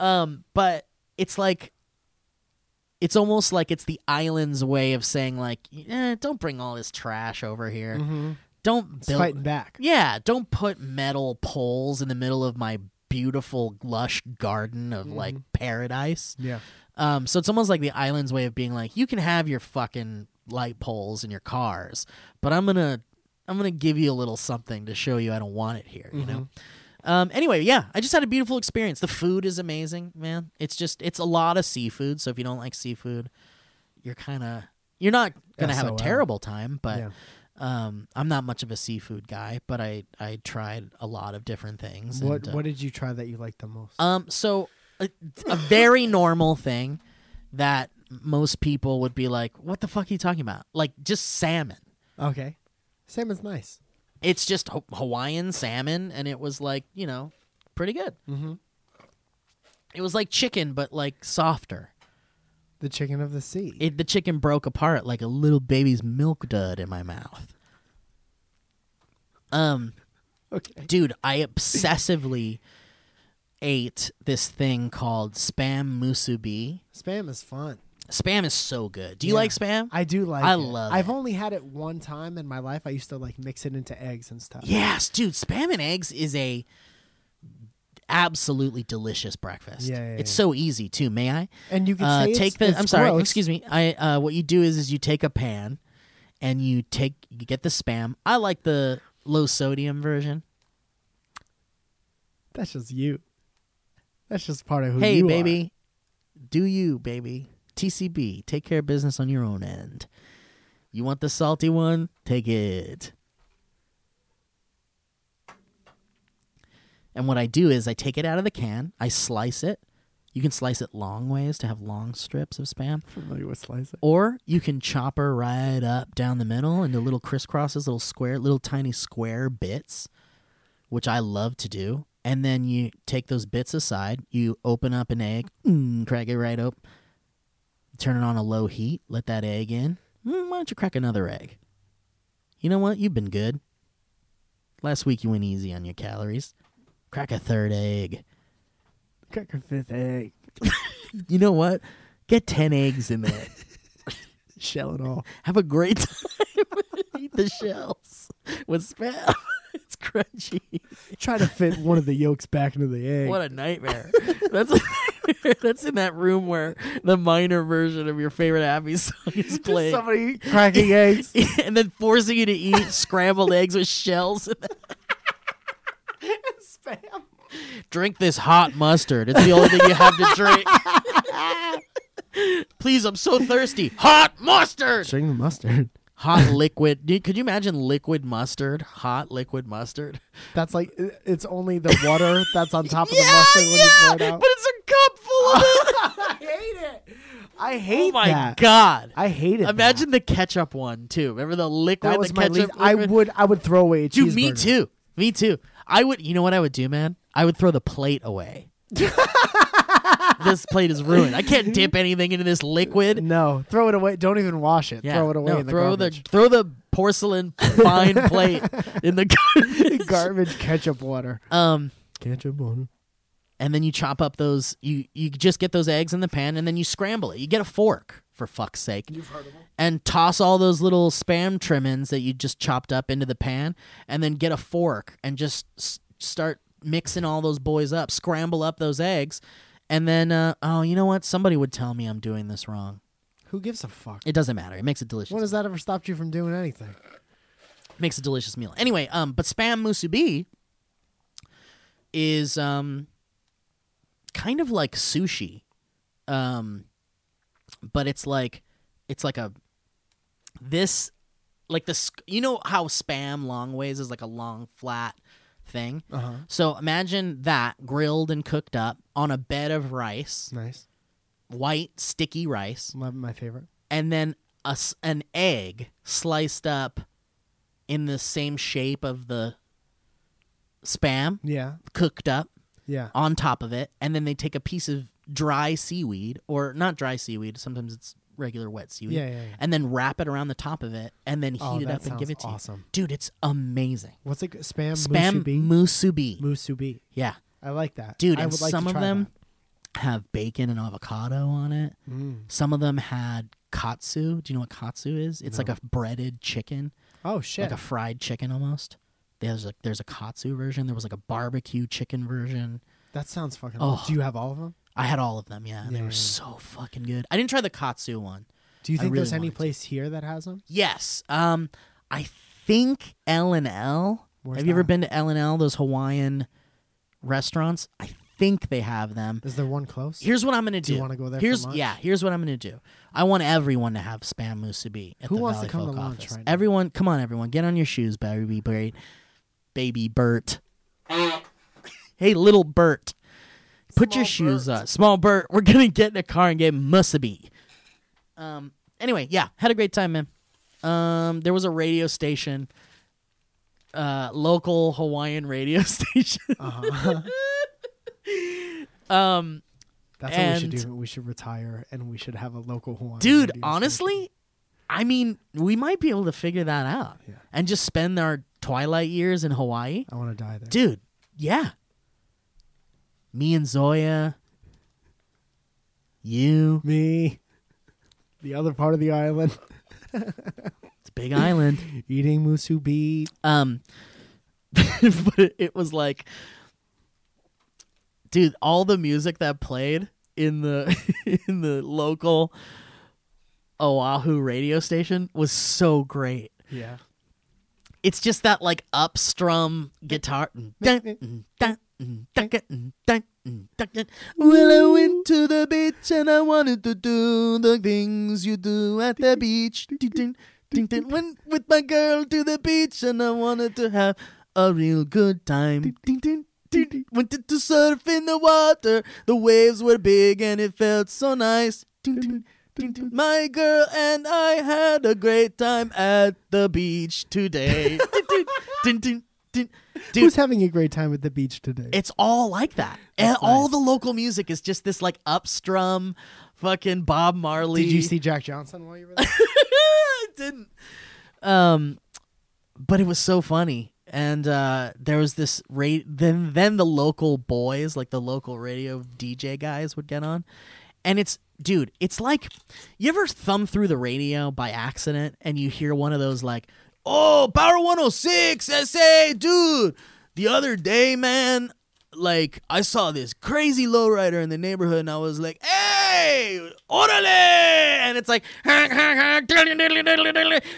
Um, but it's like it's almost like it's the island's way of saying like, eh, don't bring all this trash over here. Don't It's build. fighting back. Yeah, don't put metal poles in the middle of my beautiful lush garden of like paradise. Yeah. Um, so it's almost like the island's way of being like, you can have your fucking light poles and your cars, but I'm gonna, I'm gonna give you a little something to show you I don't want it here. You know. Um, anyway, yeah, I just had a beautiful experience. The food is amazing, man. It's just, it's a lot of seafood. So if you don't like seafood, you're kind of, you're not gonna have a terrible time. But Yeah. um, I'm not much of a seafood guy. But I, I tried a lot of different things. What and, uh, What did you try that you liked the most? um, so a, a very normal thing that most people would be like, "What the fuck are you talking about?" Like just salmon. okay. Salmon's nice. It's just Hawaiian salmon, and it was like you know, pretty good. Mm-hmm. It was like chicken, but like softer. The chicken of the sea. It, the chicken broke apart like a little baby's milk dud in my mouth. Um, okay. dude, I obsessively ate this thing called spam musubi. Spam is fun. Spam is so good. Do you Yeah. like spam? I do like I love it. love I've it. only had it one time in my life. I used to like mix it into eggs and stuff. Yes, dude. Spam and eggs is a absolutely delicious breakfast. Yeah, yeah, it's yeah. so easy too. May I? And you can uh, take it's, the. I'm sorry. gross. Excuse me. I. Uh, what you do is, is you take a pan, and you take you get the spam. I like the low sodium version. That's just you. That's just part of who hey, you are. baby, do you, baby? TCB. Take care of business on your own end. You want the salty one? Take it. And what I do is I take it out of the can, I slice it. You can slice it long ways to have long strips of spam. Familiar with slice it. Or you can chop her right up down the middle into little crisscrosses, little square, little tiny square bits, which I love to do. And then you take those bits aside, you open up an egg, mm, crack it right open, turn it on a low heat, let that egg in. Mm, why don't you crack another egg? You know what? You've been good. Last week you went easy on your calories. Crack a third egg. Crack a fifth egg. You know what? Get 10 eggs in there. Shell it all. Have a great time. Eat the shells with spam. it's crunchy. Try to fit one of the yolks back into the egg. What a nightmare. That's that's in that room where the minor version of your favorite ABBA song is playing. Somebody cracking eggs. and then forcing you to eat scrambled eggs with shells. Spam. drink this hot mustard. It's the only thing you have to drink. Please, I'm so thirsty. Hot mustard. String the mustard. Hot liquid. Could you imagine liquid mustard? Hot liquid mustard. That's like it's only the water that's on top of the mustard when you pour it out. but it's a cup full of it. I hate it. I hate it. oh my that. god! I hate it. Imagine the ketchup one too. Remember the liquid? that was the my ketchup. least. I liquid? would I would throw away a Dude, me cheeseburger. too. Me too. I would. You know what I would do, man? I would throw the plate away. this plate is ruined. I can't dip anything into this liquid. No, throw it away. Don't even wash it. Yeah, throw it away no, in the throw garbage. the throw the porcelain fine plate in the garbage. garbage ketchup water. Um, Ketchup water. And then you chop up those. You you just get those eggs in the pan, and then you scramble it. You get a fork for fuck's sake. You've heard of them. and toss all those little spam trimmings that you just chopped up into the pan and then get a fork and just s- start mixing all those boys up scramble up those eggs and then uh, oh you know what somebody would tell me i'm doing this wrong Who gives a fuck? it doesn't matter it makes it delicious When has that ever stopped you from doing anything? makes a delicious meal anyway um but spam musubi is um kind of like sushi um but it's like it's like a this like this you know how spam long ways is like a long flat thing Uh huh. so imagine that grilled and cooked up on a bed of rice Nice. white sticky rice Love my favorite. and then a an egg sliced up in the same shape of the spam Yeah. cooked up Yeah. on top of it and then they take a piece of dry seaweed or not dry seaweed sometimes it's regular wet seaweed Yeah, yeah, yeah. and then wrap it around the top of it and then heat Oh, it up and give it to awesome. you dude it's amazing What's it? Spam. spam musubi. musubi Musubi. yeah I like that, dude I and would like some to of try them have bacon and avocado on it. Mm. some of them had katsu do you know what katsu is it's like a breaded chicken Oh shit. like a fried chicken almost there's a there's a katsu version there was like a barbecue chicken version that sounds fucking. Oh. Do you have all of them? I had all of them, yeah. and Yeah, they were so fucking good. I didn't try the katsu one. Do you think really there's any wanted to. place here that has them? Yes. Um I think L and L. Have you ever been to L and L, those Hawaiian restaurants? I think they have them. Is there one close? Here's what I'm gonna Do do. you wanna go there for Here's yeah. Here's what I'm gonna do. I want everyone to have spam musubi at Who the wants to Valley come to Folk lunch office. right now? Everyone, come on, everyone, get on your shoes, baby Bert. Baby Bert. hey, little Bert. Put your shoes on. Small Bert, we're gonna get in a car and get musubi. Um. Anyway, yeah, had a great time, man. Um. There was a radio station uh, local Hawaiian radio station. Uh-huh. um, That's what we should do. We should retire and we should have a local Hawaiian. dude, honestly, I mean, we might be able to figure that out Yeah. and just spend our twilight years in Hawaii. I want to die there. Dude, yeah. Me and Zoya. You. Me, the other part of the island, It's a big island. eating musubi. Um, but it, it was like, dude, all the music that played in the in the local Oahu radio station was so great. Yeah. It's just that like upstrum guitar. Well, I went to the beach and I wanted to do the things you do at the beach. Went with my girl to the beach and I wanted to have a real good time. Wanted to surf in the water. The waves were big and it felt so nice. My girl and I had a great time at the beach today. Dude, Who's having a great time at the beach today? it's all like that. And all the local music is just this like upstrum fucking Bob Marley. Did you see Jack Johnson while you were there? I didn't. Um, but it was so funny, and uh, there was this rate. Then then the local boys, like the local radio DJ guys, would get on, and it's dude, it's like you ever thumb through the radio by accident and you hear one of those like, oh, Power 106 SA, dude. The other day, man, like I saw this crazy lowrider in the neighborhood, and I was like, "Hey, orale!" And it's like, yeah,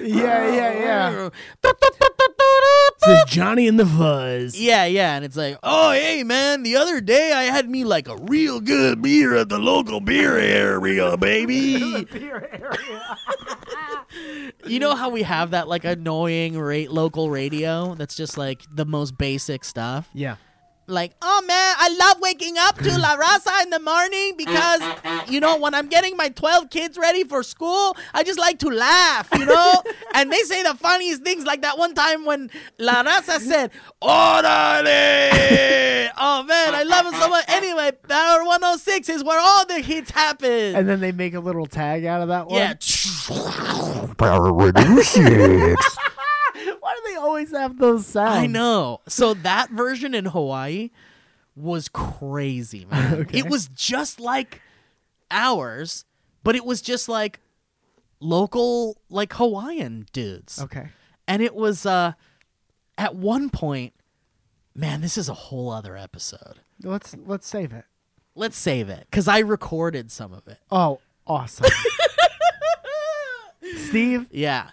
yeah, yeah. It's Johnny and the Fuzz. Yeah, yeah, and it's like, oh, hey, man, the other day I had me like a real good beer at the local beer area, baby. beer area. you know how we have that like annoying rate local radio that's just like the most basic stuff? Yeah. Like, oh man, I love waking up to La Raza in the morning because, you know, when I'm getting my 12 kids ready for school, I just like to laugh, you know? and they say the funniest things, like that one time when La Raza said, Orale! oh man, I love it so much. Anyway, Power 106 is where all the hits happen. And then they make a little tag out of that one. yeah. Do they always have those sounds? I know. So that version in Hawaii was crazy, man. Okay. It was just like ours, but it was just like local like Hawaiian dudes. Okay. And it was uh at one point man, this is a whole other episode. Let's let's save it. Let's save it cuz I recorded some of it. Oh, awesome. Steve, Yeah.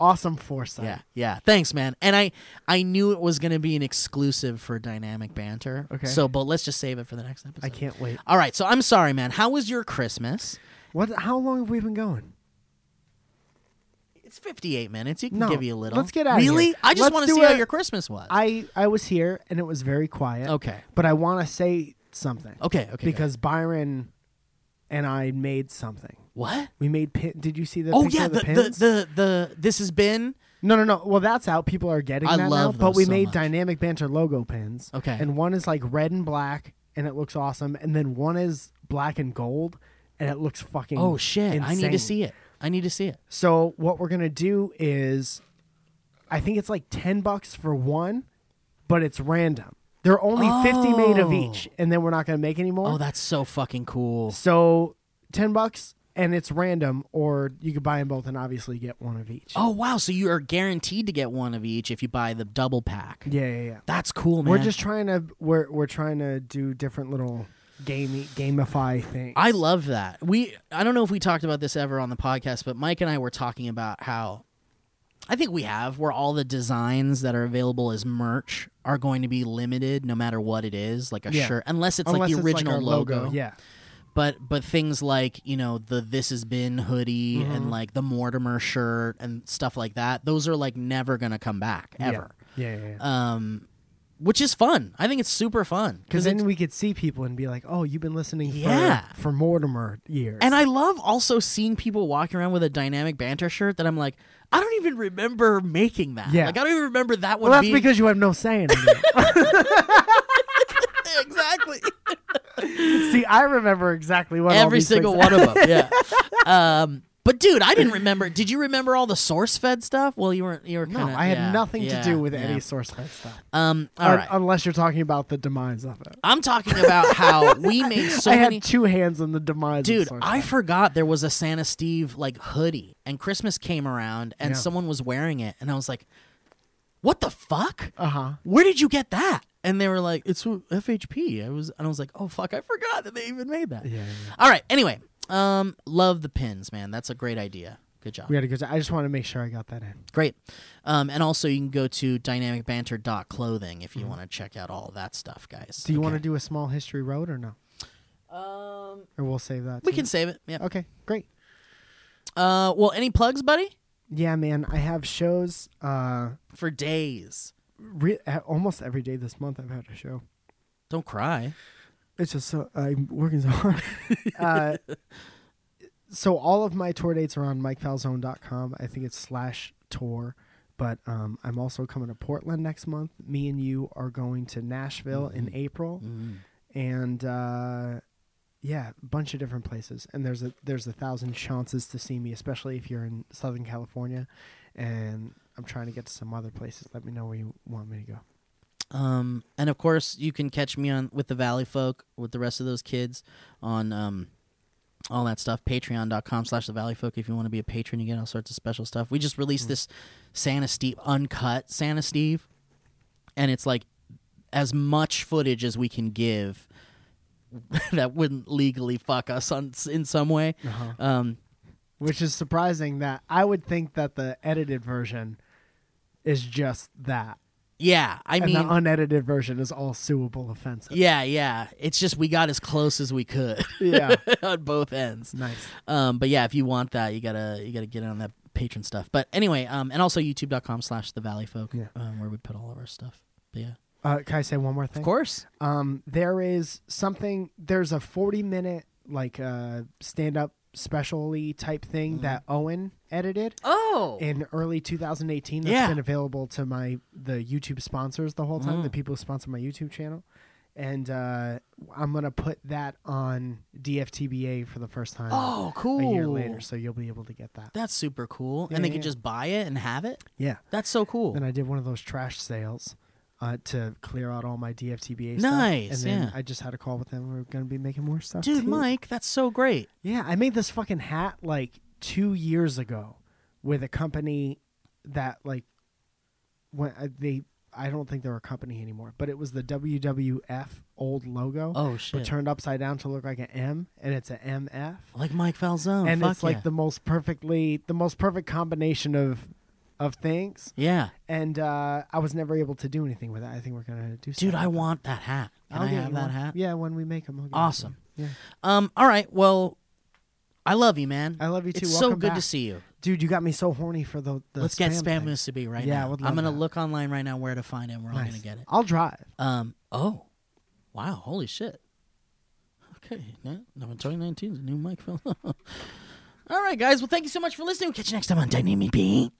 Awesome foresight. Yeah. Yeah. Thanks, man. And I I knew it was going to be an exclusive for Dynamic Banter. Okay. So, but let's just save it for the next episode. I can't wait. All right, so I'm sorry, man. How was your Christmas? What how long have we been going? It's 58 minutes. You can No, give you a little. let's get out. Really? here. I just want to see how your Christmas was. I I was here and it was very quiet. okay. But I want to say something. Okay. Okay. Because Byron and I made something. What? We made pin. Did you see the Oh yeah, the, the, the, pins? the the this has been no, no, no. Well, that's out. People are getting I that love now. But those we so made much. dynamic banter logo pins. Okay. And one is like red and black, and it looks awesome. And then one is black and gold, and it looks fucking. Oh shit! I need to insane. see it. I need to see it. So what we're gonna do is, I think it's like ten bucks for one, but it's random. There are only fifty made of Oh. each, and then we're not gonna make any more. Oh, that's so fucking cool. so ten bucks, and it's random, or you could buy them both and obviously get one of each. Oh wow! So you are guaranteed to get one of each if you buy the double pack. Yeah, yeah, yeah. That's cool, man. We're just trying to we're we're trying to do different little gamey gamify things. I love that. We I don't know if we talked about this ever on the podcast, but Mike and I were talking about how I think we have where all the designs that are available as merch are going to be limited no matter what it is, like a Yeah. shirt, unless it's Unless like the it's original our logo. Yeah, But but things like, you know, the This Has Been hoodie Mm-hmm. and like the Mortimer shirt and stuff like that, those are like never gonna come back ever. Yeah, yeah, yeah. Um which is fun. I think it's super fun Because then we could see people and be like, "Oh, you've been listening for, Yeah. for Mortimer years." And I love also seeing people walking around with a dynamic banter shirt that I'm like, I don't even remember making that. Yeah. Like I don't even remember that one. well, that's being- because you have no say in it. exactly see, I remember exactly what every single one of them. Yeah. um, but dude, I didn't remember. Did you remember all the SourceFed stuff? Well, you weren't. You were No, kind of. I had yeah, nothing yeah, to do with yeah. any SourceFed stuff. Um. All Un- right. unless you're talking about the demise of it. I'm talking about how we made so I many. had two hands on the demise. Dude, I forgot there was a Santa Steve like hoodie, and Christmas came around, and someone was wearing it, and I was like, "What the fuck? uh huh. Where did you get that?" And they were like, "It's FHP." I was, and I was like, "Oh fuck, I forgot that they even made that." Yeah, yeah, yeah. All right. Anyway, um, love the pins, man. That's a great idea. Good job. we had a good. I just want to make sure I got that in. Great. Um, and also you can go to dynamicbanter.clothing if you want to check out all that stuff, guys. Mm-hmm. Do you want to do a small history road or no? Um, Or we'll save that. we too? can save it. Yeah. Okay, great. Uh, well, any plugs, buddy? Yeah, man. I have shows. Uh, For days. Re- almost every day this month. I've had a show. Don't cry. It's just so I'm working so hard. uh, so all of my tour dates are on MikeFalzone.com. I think it's slash tour. But um, I'm also coming to Portland next month. Me and you are going to Nashville in April, and uh, yeah, a bunch of different places. And there's a there's a thousand chances to see me, especially if you're in Southern California. And I'm trying to get to some other places. Let me know where you want me to go. Um, and of course, you can catch me on with the Valley Folk with the rest of those kids on um, all that stuff. Patreon.com slash the Valley Folk. If you want to be a patron, you get all sorts of special stuff. We just released this Santa Steve uncut Santa Steve, and it's like as much footage as we can give that wouldn't legally fuck us on in some way. Um, Which is surprising that I would think that the edited version is just that. yeah, I and mean, the unedited version is all suable offensive. yeah, yeah. It's just we got as close as we could Yeah. on both ends. nice. Um, but yeah, if you want that, you gotta you gotta get in on that patron stuff. But anyway, um, and also YouTube.com slash the Valley Folk, Yeah. um, where we put all of our stuff. But yeah, Uh, can I say one more thing? of course. Um, there is something. There's a 40 minute like uh, stand up specially type thing Mm-hmm. that Owen edited Oh, in early 2018. That's Yeah. been available to my the YouTube sponsors the whole time. Mm. The people who sponsor my YouTube channel. And uh, I'm gonna put that on DFTBA for the first time oh, cool. a year later, so you'll be able to get that. That's super cool. Yeah, and they yeah, can just buy it and have it. Yeah. That's so cool. Then I did one of those trash sales uh, to clear out all my DFTBA stuff. Nice, And then yeah. I just had a call with them. We're going to be making more stuff. Dude, too. Mike, that's so great. Yeah, I made this fucking hat like two years ago with a company that like when uh, they I don't think they're a company anymore, but it was the WWF old logo. Oh shit! But turned upside down to look like an M, and it's an MF, like Mike Falzone. and Fuck it's like the most perfectly, the most perfect combination of, of things. yeah, And uh, I was never able to do anything with it. I think we're gonna do. Something. Dude, I want that hat. Can I'll I get have you that one. hat? Yeah, when we make them. I'll get it to Awesome. Yeah. Um. All right. Well, I love you, man. I love you too. It's so Welcome good to see you. Dude, you got me so horny for the. the Let's get spam thing. Mississippi right Yeah, I now. would I'm gonna that. look online right now where to find it. and We're all Nice. gonna get it. I'll drive. Um. Oh. Wow. Holy shit. Okay. Yeah. No, 2019 is a new mic all right, guys. Well, thank you so much for listening. We'll catch you next time on Dynamic Beat.